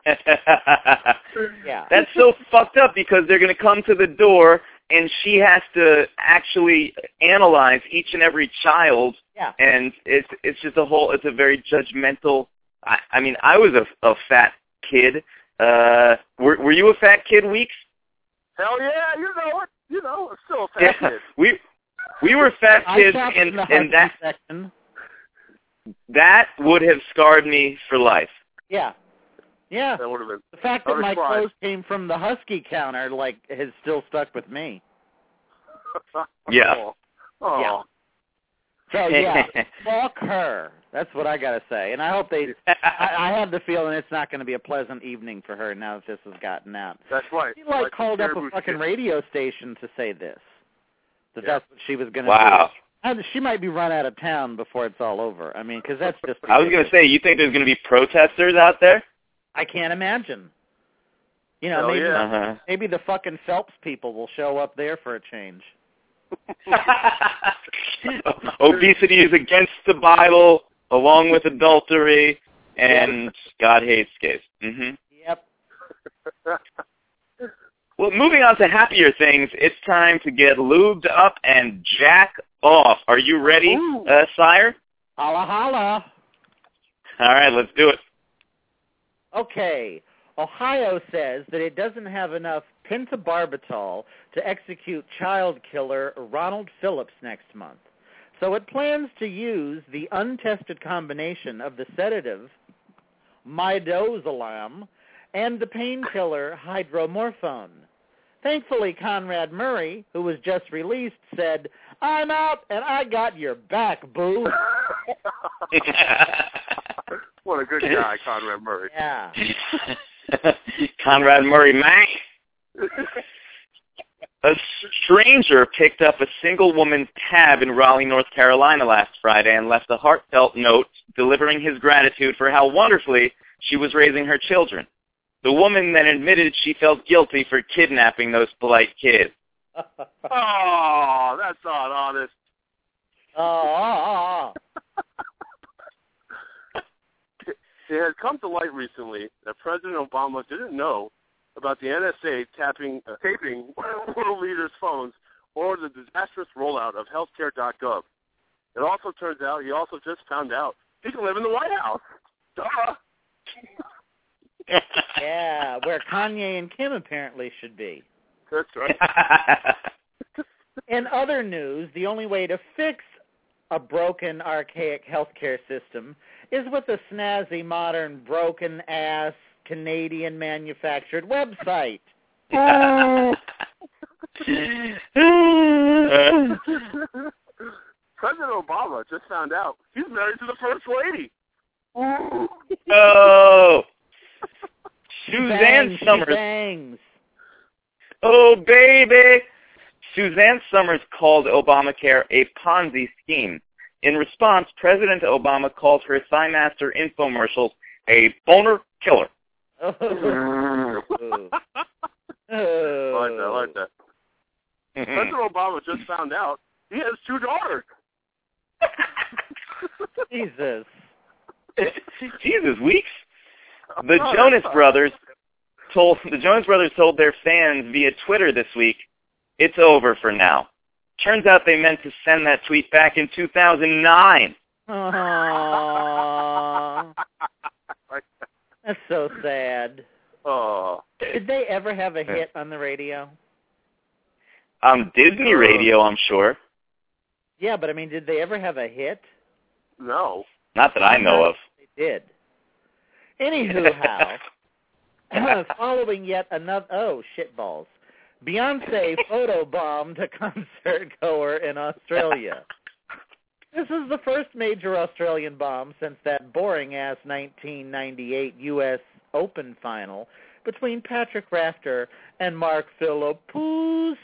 Yeah. That's so fucked up because they're going to come to the door and she has to actually analyze each and every child Yeah. and it's it's just a whole it's a very judgmental I, I mean I was a, a fat kid uh were were you a fat kid weeks Hell yeah, you know it. You know, I'm still a fat yeah kid. we we were fat kids shopped and in and that section. that would have scarred me for life Yeah. Yeah. That would have been. The fact that my clothes came from the husky counter like has still stuck with me. Yeah. Oh. Oh. Yeah. So yeah, fuck her. That's what I gotta say. And I hope they. I, I have the feeling it's not going to be a pleasant evening for her now that this has gotten out. That's right. She like, Like called up a fucking shit. radio station to say this. That Yeah. that's what she was going to wow do. And She might be run out of town before it's all over. I mean, because that's just. I was going to say you think there's going to be protesters out there I can't imagine. You know, Hell maybe yeah. uh-huh maybe the fucking Phelps people will show up there for a change. Obesity is against the Bible, along with adultery, and God hates gays. hmm Yep. Well, Well, moving on to happier things, it's time to get lubed up and jack off. Are you ready, Ooh. uh, sire? Holla holla. All right, let's do it. Okay. Ohio says that it doesn't have enough pentobarbital to execute child killer Ronald Phillips next month. So it plans to use the untested combination of the sedative midazolam and the painkiller hydromorphone. Thankfully, Conrad Murray, who was just released, said, I'm out and I got your back, boo. what a good guy, Conrad Murray. Yeah. Conrad Murray Mack. A stranger picked up a single woman's tab in Raleigh, North Carolina last Friday and left a heartfelt note delivering his gratitude for how wonderfully she was raising her children. The woman then admitted she felt guilty for kidnapping those polite kids. Oh, that's not honest. Oh, It has come to light recently that President Obama didn't know about the NSA tapping, uh, taping world leaders' phones or the disastrous rollout of healthcare.gov. It also turns out he also just found out he can live in the White House. Duh. yeah, where Kanye and Kim apparently should be. That's right. In other news, the only way to fix a broken, archaic healthcare system is with a snazzy, modern, broken-ass, Canadian-manufactured website. President Obama just found out he's married to the First Lady. Oh, Suzanne Bangs, Somers. bangs. Oh, baby. Suzanne Somers called Obamacare a Ponzi scheme. In response, President Obama called her ThighMaster infomercials a boner killer. Oh. I like that. I like that. President Obama just found out he has two daughters. Jesus. Jesus weeks. The oh, Jonas Brothers told the Jonas Brothers told their fans via Twitter this week, "It's over for now." Turns out they meant to send that tweet back in 2009. Aww. That's so sad. Oh. Did they ever have a hit on the radio? Um, Disney Radio, I'm sure. Yeah, but I mean, did they ever have a hit? No. Not that I know of. They did. Anywho, how? following yet another oh shitballs. Beyonce photobombed a concert goer in Australia. This is the first major Australian bomb since that boring ass 1998 U.S. Open final between Patrick Rafter and Mark Philippoussis.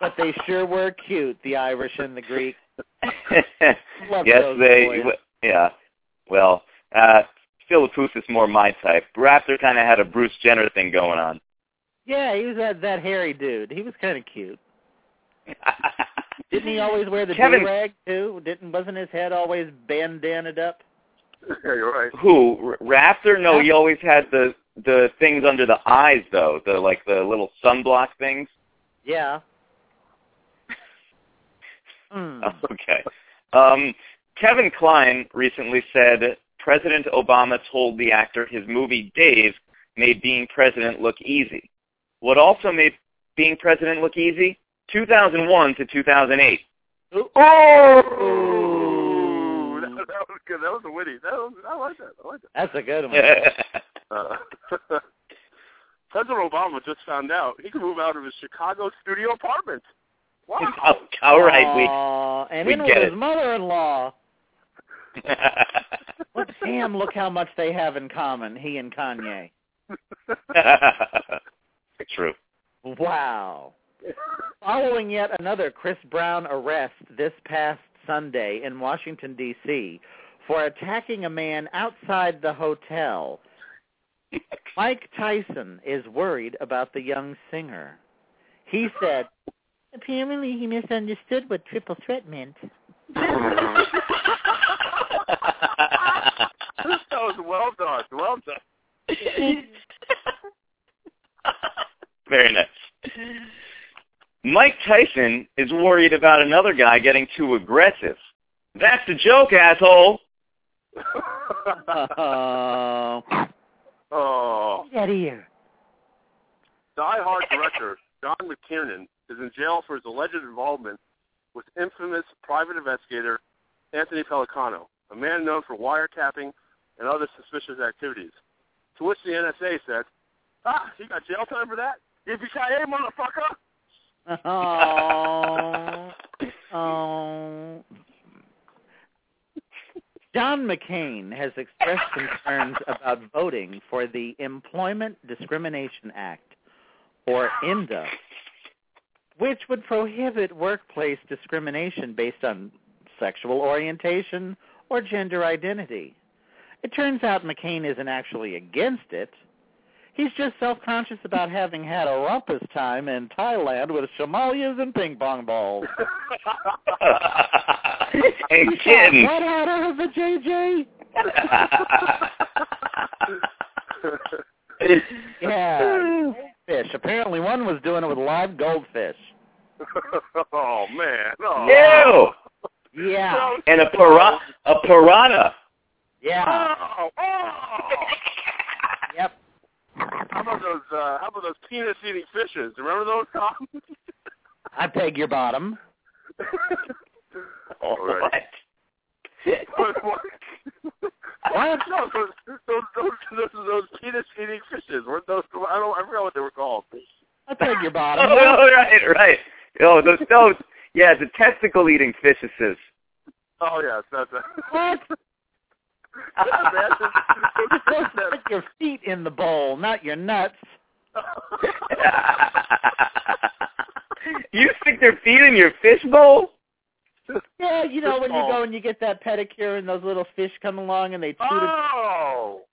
but they sure were cute, the Irish and the Greek. Yes, they. w- Yeah. Well, uh, Philippus is more my type. Rafter kind of had a Bruce Jenner thing going on. Yeah, he was that that hairy dude. He was kind of cute. Didn't he always wear the Kevin, rag too? Didn't wasn't his head always bandanaed up? Yeah, you're right. Who? R- Raptor? No, he always had the the things under the eyes though, the like the little sunblock things. Yeah. Hmm. Okay. Um, Kevin Kline recently said President Obama told the actor his movie Dave made being president look easy. What also made being president look easy? 2001 to 2008. Ooh, that, that was good. That was a witty. That was, I like that. I like that. That's a good one. Uh, President Obama just found out he can move out of his Chicago studio apartment. Wow. All right, we Aw, and we in with get his mother-in-law. Well, damn, look how much they have in common, he and Kanye. True. Wow. Following yet another Chris Brown arrest this past Sunday in Washington, D.C. for attacking a man outside the hotel, Mike Tyson is worried about the young singer. He said, apparently he misunderstood what triple threat meant. that was well done. Well done. Very nice. Mike Tyson is worried about another guy getting too aggressive. That's the joke, asshole. Oh, oh. get here. Die Hard director John McTiernan is in jail for his alleged involvement with infamous private investigator Anthony Pellicano, a man known for wiretapping and other suspicious activities. To which the NSA said, "Ah, you got jail time for that? Yippee-ki-yay, motherfucker!" Oh, oh. John McCain has expressed concerns about voting for the Employment Discrimination Act, or ENDA, which would prohibit workplace discrimination based on sexual orientation or gender identity. It turns out McCain isn't actually against it. He's just self-conscious about having had a rumpus time in Thailand with shamalyas and ping pong balls. Ain't kidding. got What out of the JJ? Yeah, fish. Apparently, one was doing it with live goldfish. oh man! Oh. Ew. Yeah, And a piranha. A piranha. yeah, Oh, oh. Yep. How about those? Uh, how about those penis-eating fishes? Remember those, Thom? I peg your bottom. All right. What? What? What? No, those those those those, those penis-eating fishes. Weren't those? I don't. I forgot what they were called. I peg your bottom. Oh, bottom. right, right. Oh, those, those, yeah, the testicle-eating fishes. Oh yes, that's it. What? Yeah, in the bowl, not your nuts. you stick their feet in your fish bowl? Yeah, you know when you Oh. go and you get that pedicure and those little fish come along and they toot it. Oh.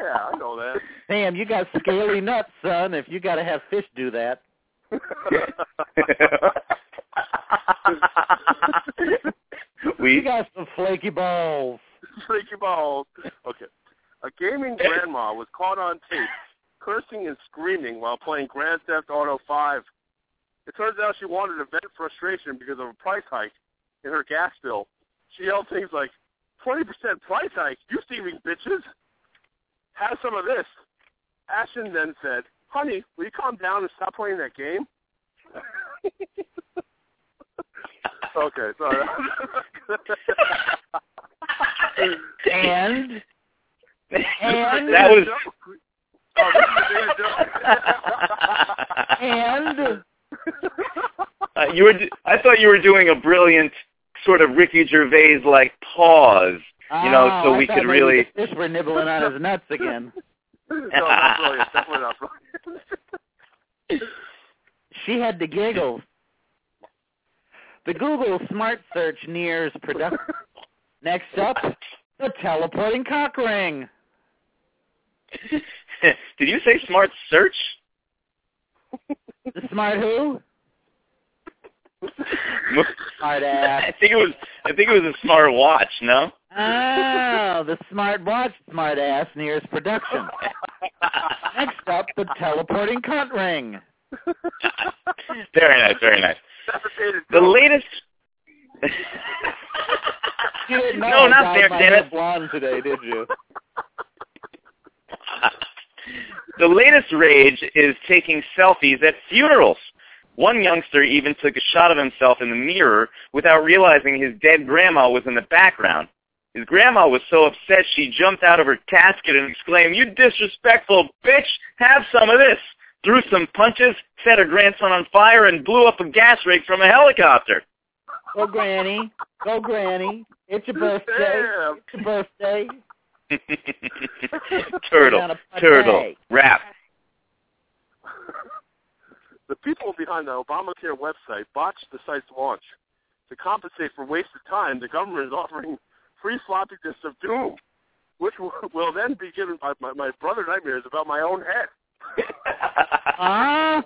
Yeah, I know that. Damn, you got scaly nuts, son. If you got to have fish do that. You we got some flaky balls. Freaky balls. Gaming grandma was caught on tape cursing and screaming while playing Grand Theft Auto 5. It turns out she wanted to vent frustration because of a price hike in her gas bill. She yelled things like, 20% price hike? You thieving bitches! Have some of this. Ashton then said, honey, will you calm down and stop playing that game? okay, sorry. And And- that was Oh, this is a bigger joke. and uh, you were. d- I thought you were doing a brilliant sort of Ricky Gervais like pause. You know, Oh, so I we could really. the fish were nibbling on his nuts again. no, not brilliant. Definitely not brilliant. She had the giggles. The Google Smart Search nears production. Next up, the teleporting cock ring. Did you say smart search? The smart who? Smart ass. I think it was. I think it was a smart watch. No. Oh, the smart watch smart ass nearest production. Next up, the teleporting cunt ring. very nice. Very nice. The latest. You didn't know no, not there, Dennis. blonde today, did you? The latest rage is taking selfies at funerals. One youngster even took a shot of himself in the mirror without realizing his dead grandma was in the background. His grandma was so upset she jumped out of her casket and exclaimed, You disrespectful bitch! Have some of this! Threw some punches, set her grandson on fire, and blew up a gas rig from a helicopter. Go, Granny. Go, Granny. It's your birthday. Damn. It's your birthday. Turtle, Down a punch turtle, rap. The people behind the Obamacare website botched the site's launch. To compensate for wasted time, the government is offering free floppy disks of doom, which will, will then be given by my, my brother nightmares about my own head. Ah,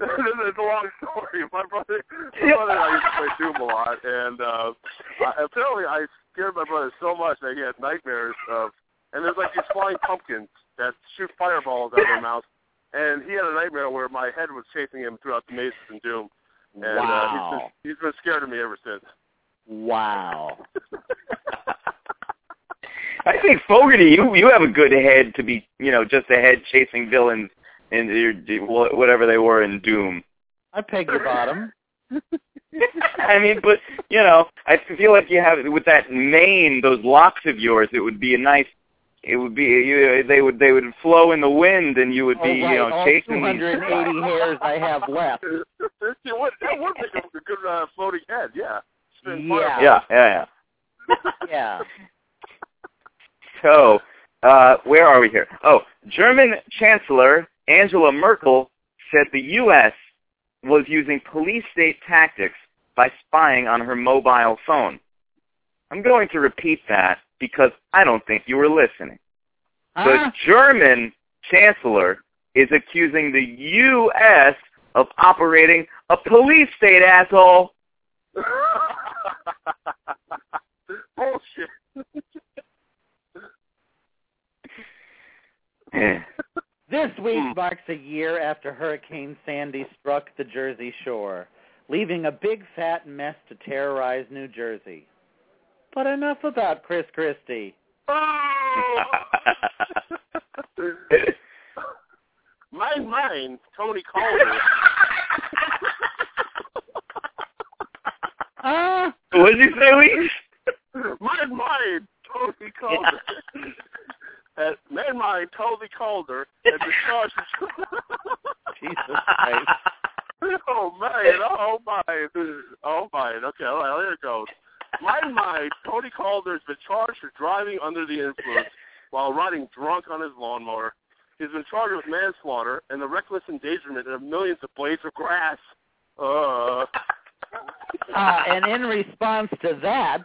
it's a long story. My brother, my brother and I used to play Doom a lot, and uh, I, apparently I scared my brother so much that he had nightmares of. And there's like these flying pumpkins that shoot fireballs out of their mouth. And he had a nightmare where my head was chasing him throughout the mazes in Doom. And uh, wow. he's, been, he's been scared of me ever since. wow. I think Fogarty, you you have a good head to be, you know, just a head chasing villains and your- whatever they were in Doom. I peg your bottom. I mean, but you know, I feel like you have with that mane, those locks of yours. It would be a nice. It would be you, they would they would flow in the wind, and you would Oh, be you right. know All chasing 280 hairs I have left. it would, that would make a good uh, floating head, yeah. Yeah. Yeah, yeah, yeah. Yeah. So, uh, where are we here? Oh, German Chancellor Angela Merkel said the U.S. was using police state tactics by spying on her mobile phone. I'm going to repeat that because I don't think you were listening. The ah. German Chancellor is accusing the U.S. of operating a police state, asshole. Bullshit. This week Hmm. marks a year after Hurricane Sandy struck the Jersey Shore, leaving a big fat mess to terrorize New Jersey. But enough about Chris Christie. My mine, mine, Tony Calder. Ah, what did you say, Lee? mine, mine, Tony Calder. Uh, man, mine, Tony Calder, and the charge. Jesus Christ. oh man, oh my, oh my. Okay, all right, here it goes. My mind, Tony Calder's been charged for driving under the influence while riding drunk on his lawnmower. He's been charged with manslaughter and the reckless endangerment of millions of blades of grass. Uh, Uh, and in response to that,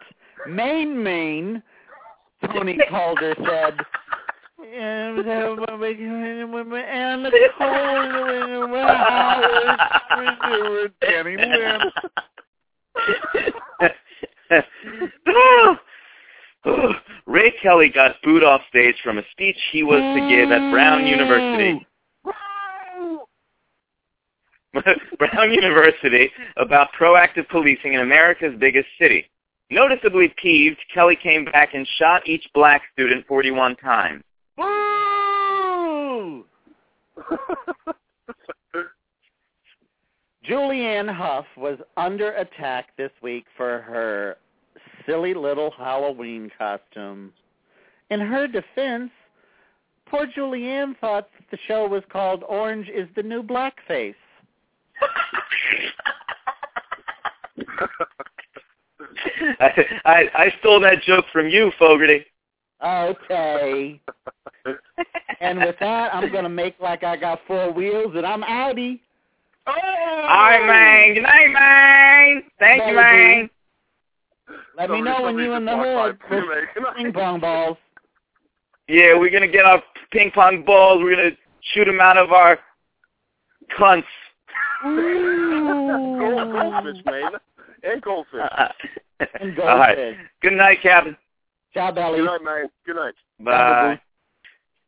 Maine, Maine, Tony Calder said, and the cold Danny Lynn. Ray Kelly got booed off stage from a speech he was to give at Brown University. Brown University about proactive policing in America's biggest city. Noticeably peeved, Kelly came back and shot each black student 41 times. Boo! Julianne Hough was under attack this week for her silly little Halloween costume. In her defense, poor Julianne thought that the show was called Orange is the New Blackface. I, I, I stole that joke from you, Fogarty. Okay. And with that, I'm going to make like I got four wheels and I'm outie. Oh! All right, man. Good night, man. Thank you, man. Let me know when you in the hood ping pong balls. Yeah, we're gonna get our ping pong balls. We're gonna shoot them out of our cunts. Goldfish, man. And goldfish. And All right. Good night, Captain. Ciao, Belly. Good night, man. Good night. Bye.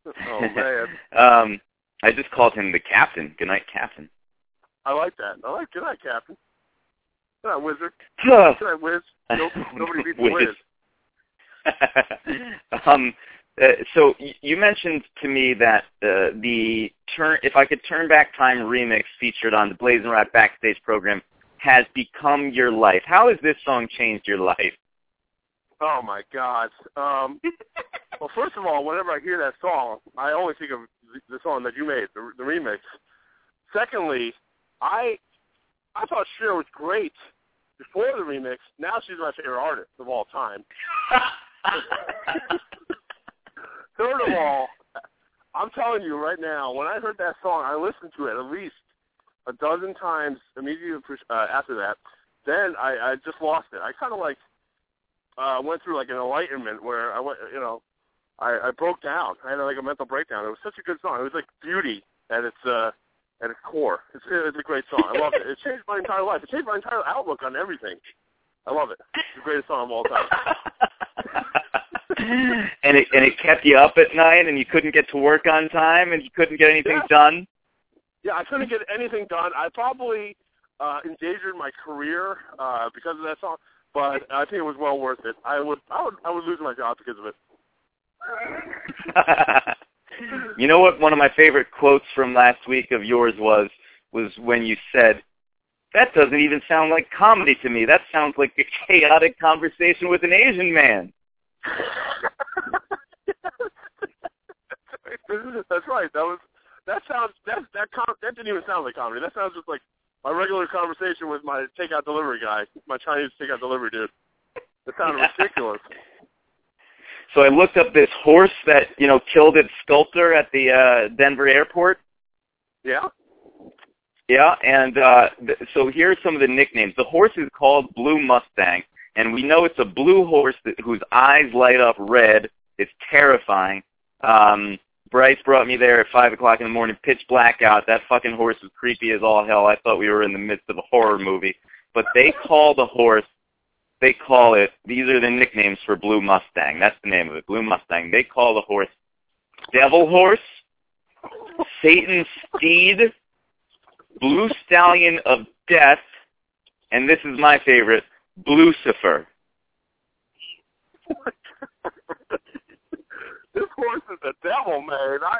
Oh, man. Um, I just called him the captain. Good night, Captain. I like that. I like good night, Captain. Good night, Wizard. Good night, Wiz. No, nobody beats Wiz. Wiz. um, uh, so y- you mentioned to me that uh, the turn, if I could turn back time remix featured on the BlazinRy backstage program has become your life. How has this song changed your life? Oh my God. Um, well, first of all, whenever I hear that song, I always think of the, the song that you made, the, the remix. Secondly, I I thought Cher was great before the remix. Now she's my favorite artist of all time. Third of all, I'm telling you right now, when I heard that song, I listened to it at least a dozen times immediately uh, after that. Then I, I just lost it. I kind of like uh, went through like an enlightenment where I went, you know, I, I broke down. I had like a mental breakdown. It was such a good song. It was like beauty at its uh, at its core. It's, it's a great song. I love it. It changed my entire life. It changed my entire outlook on everything. I love it. It's the greatest song of all time. and it and it kept you up at night, and you couldn't get to work on time, and you couldn't get anything Yeah. done. Yeah, I couldn't get anything done. I probably uh, endangered my career uh, because of that song, but I think it was well worth it. I would, I would, I would lose my job because of it. you know what? One of my favorite quotes from last week of yours was was when you said, "That doesn't even sound like comedy to me. That sounds like a chaotic conversation with an Asian man." That's right. That was that sounds that that com- that didn't even sound like comedy. That sounds just like my regular conversation with my takeout delivery guy, my Chinese takeout delivery dude. That sounded ridiculous. So I looked up this horse that you know killed its sculptor at the uh, Denver airport. Yeah. Yeah, and uh, th- so here are some of the nicknames. The horse is called Blue Mustang, and we know it's a blue horse that, whose eyes light up red. It's terrifying. Um, Bryce brought me there at five o'clock in the morning, pitch black out. That fucking horse was creepy as all hell. I thought we were in the midst of a horror movie. But they call the horse, they call it. These are the nicknames for Blue Mustang. That's the name of it, Blue Mustang. They call the horse Devil Horse, Satan's Steed, Blue Stallion of Death, and this is my favorite, Blucifer. horse is the devil, man. I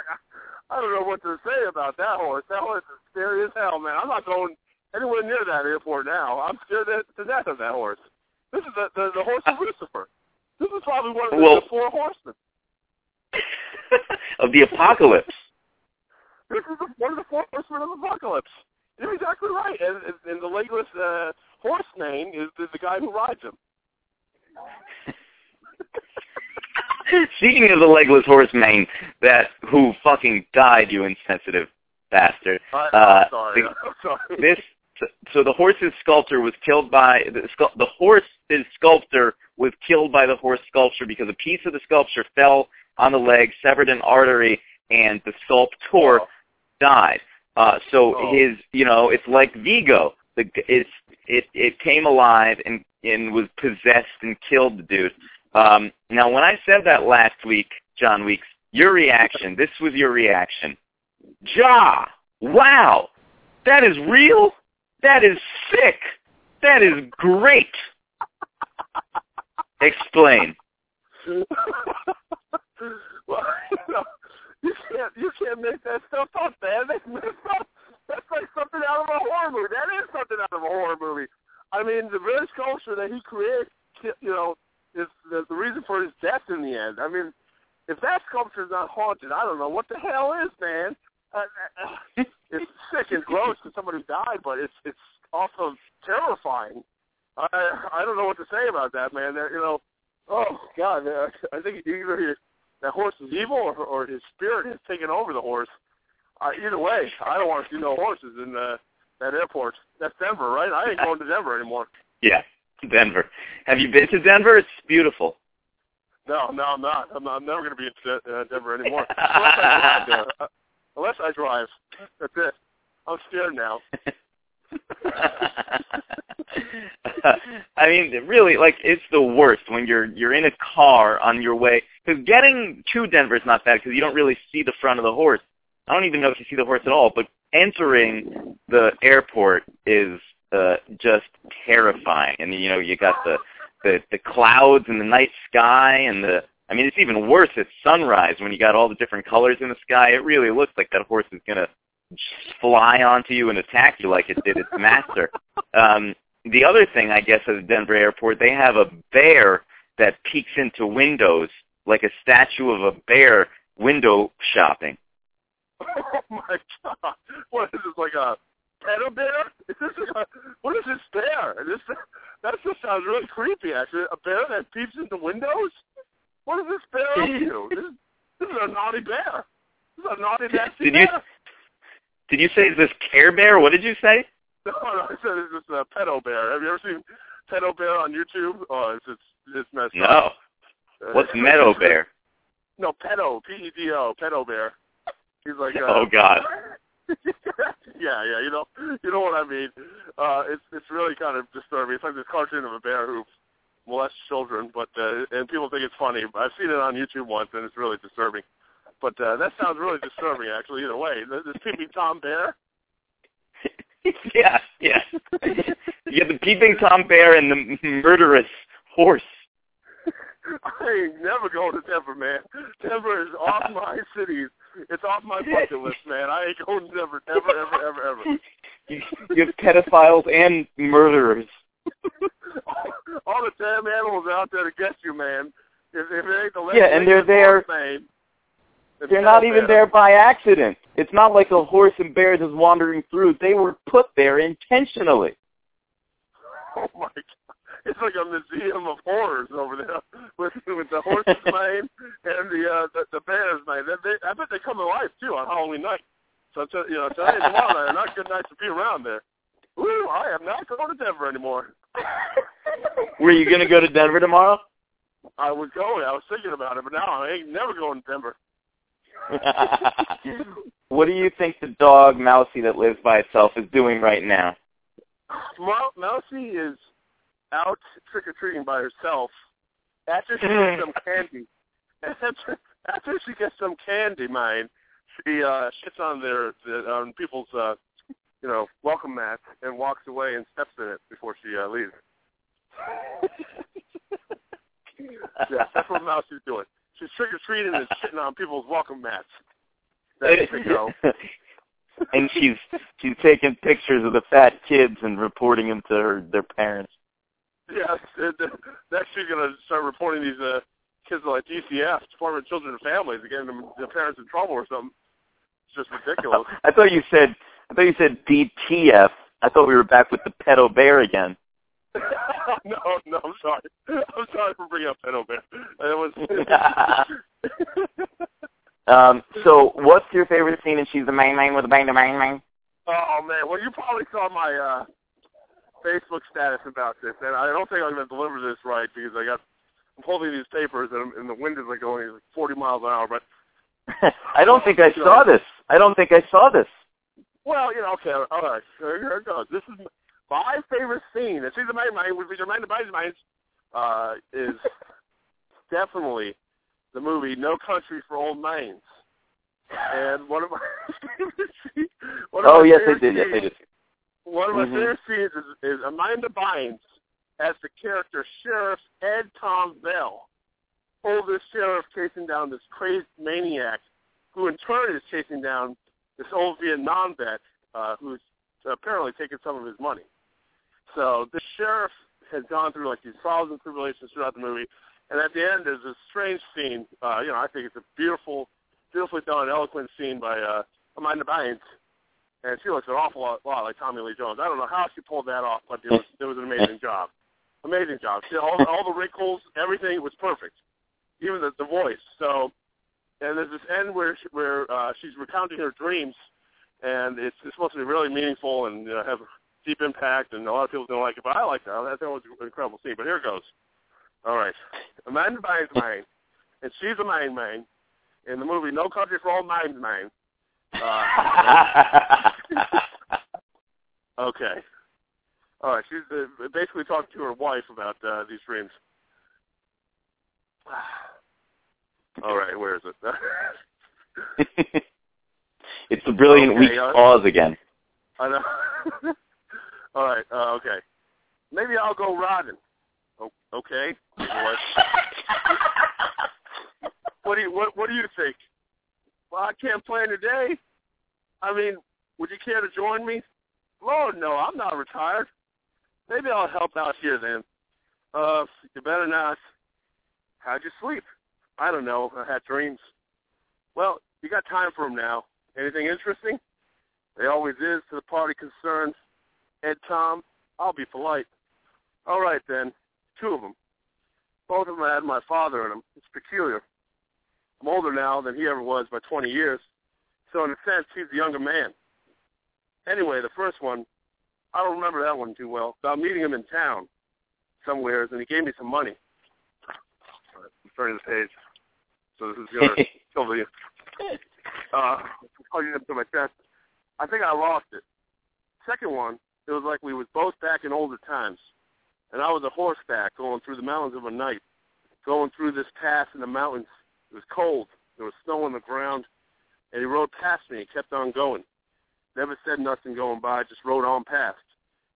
I don't know what to say about that horse. That horse is scary as hell, man. I'm not going anywhere near that airport now. I'm scared to, to death of that horse. This is the the, the horse of Lucifer. This is probably one of the, Well- the four horsemen. of the apocalypse. This is the, one of the four horsemen of the apocalypse. You're exactly right. And, and, and the legless uh, horse name is the, the guy who rides him. Speaking of the legless horseman that who fucking died, you insensitive bastard. I, Uh, sorry. the-. This so the horse's sculptor was killed by the, the horse's sculptor was killed by the horse sculpture because a piece of the sculpture fell on the leg, severed an artery, and the sculptor Oh. died. Uh, so Oh. his, you know, it's like Vigo. The it's it it came alive and and was possessed and killed the dude. Um, now, when I said that last week, John Weeks, your reaction, this was your reaction. Ja, wow, that is real. That is sick. That is great. Explain. well, you, know, you can't you can't make that stuff up, man. That's. That's like something out of a horror movie. That is something out of a horror movie. I mean, the very culture that he created, you know, is the, the reason for his death in the end. I mean, if that sculpture is not haunted, I don't know what the hell is, man. Uh, uh, it's sick and gross to somebody died, but it's it's also terrifying. I I don't know what to say about that, man. That, you know, oh God, I think either he, that horse is evil or, or his spirit has taken over the horse. Uh, either way, I don't want to see no horses in uh, that airport. That's Denver, right? I ain't going to Denver anymore. Yeah, Denver. Have you been to Denver? It's beautiful. No, no, I'm not. I'm, not, I'm never going to be in uh, Denver anymore. Unless I drive. Uh, unless I drive. That's it. I'm scared now. I mean, really, like it's the worst when you're you're in a car on your way. Because getting to Denver is not bad because you don't really see the front of the horse. I don't even know if you see the horse at all. But entering the airport is uh, just terrifying. And you know, you got the the the clouds and the night sky and the. I mean, it's even worse at sunrise when you got all the different colors in the sky. It really looks like that horse is gonna fly onto you and attack you like it did its master. Um, the other thing, I guess, at the Denver airport, they have a bear that peeks into windows like a statue of a bear window shopping. Oh my god! What is this like a pedo bear? Is this a, what is this bear? This that just sounds really creepy. Actually, a bear that peeps into windows. What is this bear up to? This, this is a naughty bear. This is a naughty nasty Did you- bear. Did you say is this Care Bear? What did you say? No, no, I said it's just a pedo bear. Have you ever seen pedo bear on YouTube? Oh, it's it's, it's messed up. No. Uh, What's Meadow Bear? No, pedo, P-E-D-O, pedo bear. He's like, uh, Oh God. yeah, yeah, you know, you know what I mean. Uh, it's it's really kind of disturbing. It's like this cartoon of a bear who molest children, but uh, and people think it's funny. I've seen it on YouTube once, and it's really disturbing. But uh, that sounds really disturbing, actually. Either way, this peeping Tom Bear. yeah, yeah. you have the peeping Tom Bear and the murderous horse. I ain't never going to Denver, man. Denver is off my cities. It's off my bucket list, man. I ain't going to Denver, never, ever, ever, ever. You, you have pedophiles and murderers. All the damn animals out there to get you, man. If, if it ain't the Yeah, and they're there- They're not even there by accident. It's not like a horse and bear just wandering through. They were put there intentionally. Oh my god. It's like a museum of horrors over there with with the horse's mane and the uh the, the bear's mane. They, they, I bet they come to life too on Halloween night. So t- you know, today and tomorrow night are not good nights to be around there. Woo, I am not going to Denver anymore. Were you going to go to Denver tomorrow? I was going, I was thinking about it, but now I ain't never going to Denver. what do you think the dog Mousy that lives by itself is doing right now? Mou- Mousy is out trick or treating by herself after she gets some candy. After, after she gets some candy, mine, she uh shits on their, the, on people's uh you know welcome mat and walks away and steps in it before she uh, leaves. yeah, that's what Mouse is doing. She's trick or treating and shitting on people's welcome mats. That's the go. and she's she's taking pictures of the fat kids and reporting them to her their parents. Yes, it, next she's gonna start reporting these uh, kids like DCF, Department of Children and Families, and getting them their parents in trouble or something. It's just ridiculous. I thought you said I thought you said DTF. I thought we were back with the pedo bear again. no, no, I'm sorry. I'm sorry for bringing up Pedo Bear. It was. Um, so what's your favorite scene in She's the Main Man with the Bang the Bang Bang? oh man, well you probably saw my uh Facebook status about this, and I don't think I'm gonna deliver this right because I got I'm holding these papers and, and the wind is like going like 40 miles an hour. But I don't think I saw this. I don't think I saw this. well, you know, okay, all right, here, it goes. This is my favorite scene. She's the Main Man, which is Mind the Mind uh, is definitely the movie No Country for Old Mains. And one of my favorite scenes. One of Oh my yes, favorite did. Yes, I did. One of my Mhm. favorite scenes is, is Amanda Bynes as the character Sheriff Ed Tom Bell. This sheriff chasing down this crazed maniac, who in turn is chasing down this old Vietnam vet uh, who's apparently taken some of his money. So the sheriff has gone through like these trials and tribulations throughout the movie, and at the end there's a strange scene. Uh, you know, I think it's a beautiful, beautifully done, eloquent scene by uh, Amanda Bynes, and she looks an awful lot, lot like Tommy Lee Jones. I don't know how she pulled that off, but it was it was an amazing job, amazing job. She, all all the wrinkles, everything was perfect, even the the voice. So, and there's this end where she, where uh, she's recounting her dreams, and it's, it's supposed to be really meaningful and you know, have deep impact, and a lot of people don't like it, but I like that. I thought it was an incredible scene. But here it goes. All right, Amanda Bynes Main, and she's a main main in the movie No Country for Old Minds Main. Uh, okay. All right. She's uh, basically talking to her wife about uh, these dreams. All right. Where is it? it's the brilliant Okay, weak uh, pause again. I know. All right. Uh, okay. Maybe I'll go riding. Oh, okay. What? do you what What do you think? Well, I can't play today. I mean, would you care to join me? Lord, no, I'm not retired. Maybe I'll help out here then. Uh, you better not. How'd you sleep? I don't know. I had dreams. Well, you got time for 'em now. Anything interesting? There always is to the party concerned. Ed Tom, I'll be polite. All right then, two of them. Both of them had my father in them. It's peculiar. I'm older now than he ever was by 20 years, so in a sense, he's the younger man. Anyway, the first one, I don't remember that one too well. About meeting him in town somewhere, and he gave me some money. All right, I'm turning the page. So this is going to kill the uh, I'll up to my chest. I think I lost it. Second one, it was like we was both back in older times. and I was a horseback going through the mountains of a night, going through this pass in the mountains. It was cold. There was snow on the ground, and he rode past me and kept on going. Never said nothing going by, just rode on past.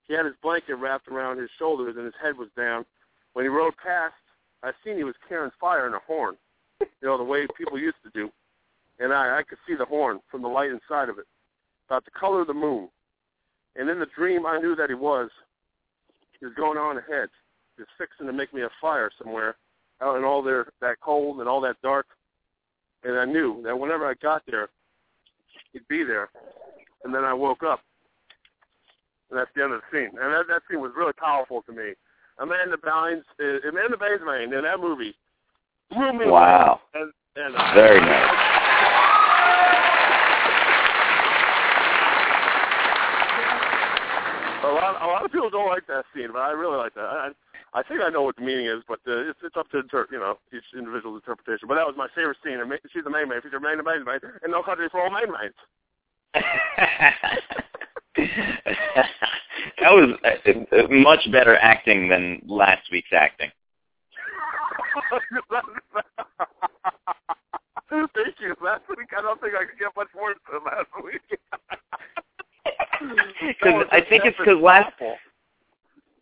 He had his blanket wrapped around his shoulders and his head was down. When he rode past, I seen he was carrying fire in a horn, you know, the way people used to do. And I, I could see the horn from the light inside of it, about the color of the moon. And in the dream, I knew that he was. He was going on ahead. He was fixing to make me a fire somewhere out in all there that cold and all that dark. And I knew that whenever I got there, he'd be there. And then I woke up. And that's the end of the scene. And that, that scene was really powerful to me. Amanda Bynes, uh, Amanda Bynes in that movie blew me Wow. away. And, and uh, Very nice. A lot, a lot of people don't like that scene, but I really like that. I, I think I know what the meaning is, but uh, it's it's up to inter- you know each individual's interpretation. But that was my favorite scene. And she's the main man, featured main main main, and no country for all main mains. that was uh, uh, much better acting than last week's acting. Thank you. Last week, I don't think I could get much worse than last week. Because I think it's because last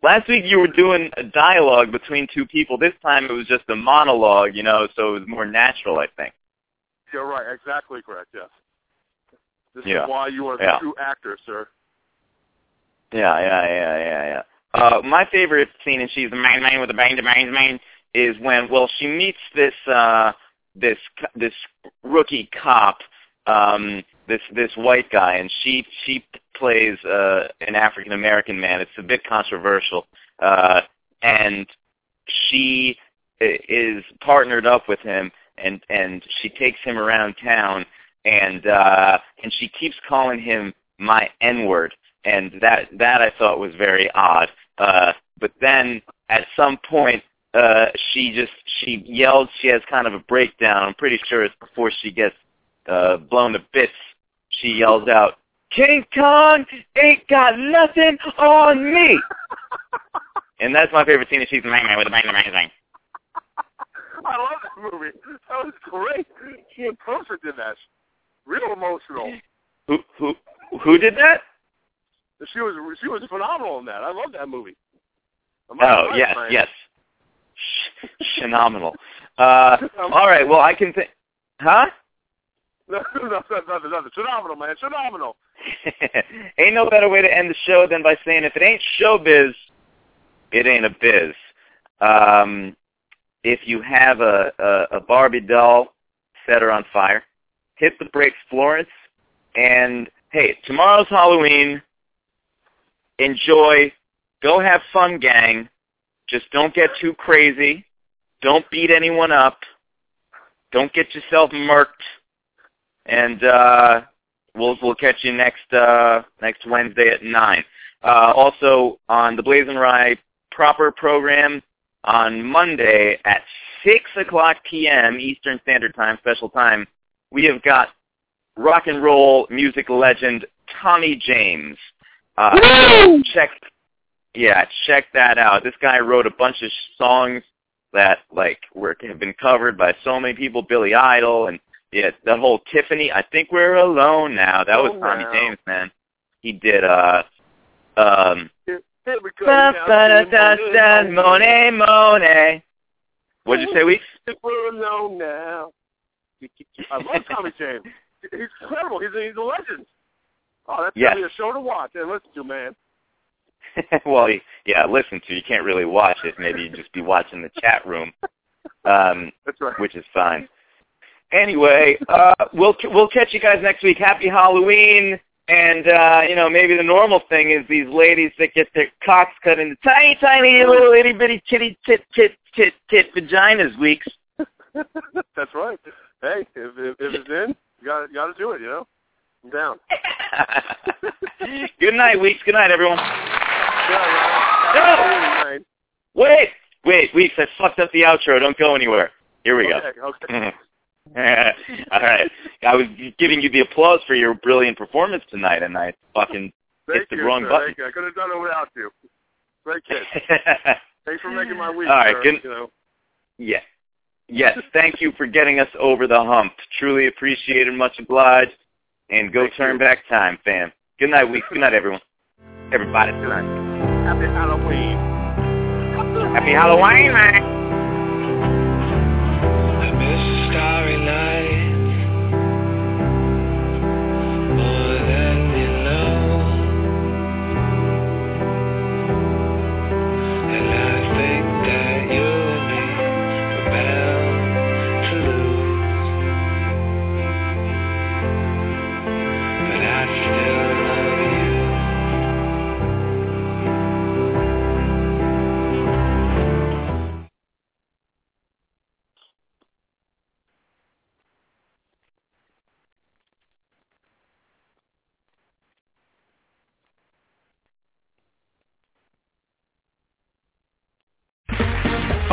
last week you were doing a dialogue between two people. This time it was just a monologue, you know, so it was more natural. I think. You're right. Exactly correct. Yes. This Yeah. is why you are the Yeah. true actor, sir. Yeah, yeah, yeah, yeah, yeah. Uh, my favorite scene, and she's the main man with the bang to bang main, is when well she meets this uh this this rookie cop, um, this this white guy, and she she plays uh an African American man. It's a bit controversial, uh, and she is partnered up with him, and and she takes him around town, and uh, and she keeps calling him my N word and that that I thought was very odd. Uh, but then at some point, uh, she just she yells. She has kind of a breakdown. I'm pretty sure it's before she gets uh, blown to bits. She yells out, "King Kong ain't got nothing on me." and that's my favorite scene. Is she's bang bang with a bang bang bang. I love that movie. That was great. She and Closer did that. Real emotional. Who who who did that? She was she was phenomenal in that. I love that movie. I'm Oh yes, yes, phenomenal. Uh, all right, well I can think, huh? No, no, no, no, no, no, phenomenal, man, phenomenal. ain't no better way to end the show than by saying if it ain't showbiz, it ain't a biz. Um, if you have a, a, a Barbie doll, set her on fire. Hit the brakes, Florence. And hey, tomorrow's Halloween. Enjoy. Go have fun, gang. Just don't get too crazy. Don't beat anyone up. Don't get yourself murked. And uh, we'll we'll catch you next uh, next Wednesday at nine. Uh, also on the BlazinRy proper program on Monday at six o'clock p.m. Eastern Standard Time, special time. We have got rock and roll music legend Tommy James. Uh, so check, yeah, check that out. This guy wrote a bunch of songs that like were have been covered by so many people, Billy Idol and yeah, that whole Tiffany. I think we're alone now. That was Oh, Tommy. James, man. He did uh um Mony Mony. What'd you say, Weeks? We're alone now. I love Tommy James. He's incredible. He's a, he's a legend. Oh, that's Yes. gonna be a show to watch and listen to, man. well, yeah, listen to. You can't really watch it. Maybe you just be watching the chat room, um, That's right. which is fine. Anyway, uh, we'll we'll catch you guys next week. Happy Halloween, and uh, you know maybe the normal thing is these ladies that get their cocks cut into tiny, tiny little itty bitty titty tit tit tit tit vaginas. Weeks. That's right. Hey, if, if, if it's in, you got you got to do it. You know, I'm down. Good night, Weeks. Good night, everyone. Yeah, No! right. Right. Wait, wait, Weeks. I fucked up the outro. Don't go anywhere. Here we go. Okay, okay. All right. I was giving you the applause for your brilliant performance tonight, and I fucking Thank hit the you, wrong sir. button. Thank you. I could have done it without you. Great kid. Thanks for making my week. All right, sir, good- You know. Yes. Yes. Thank you for getting us over the hump. Truly appreciated. Much obliged. And go Thank turn you. back time, fam. Good night, week. Good night, everyone. Everybody. Good night. Happy Halloween. Happy Halloween, man.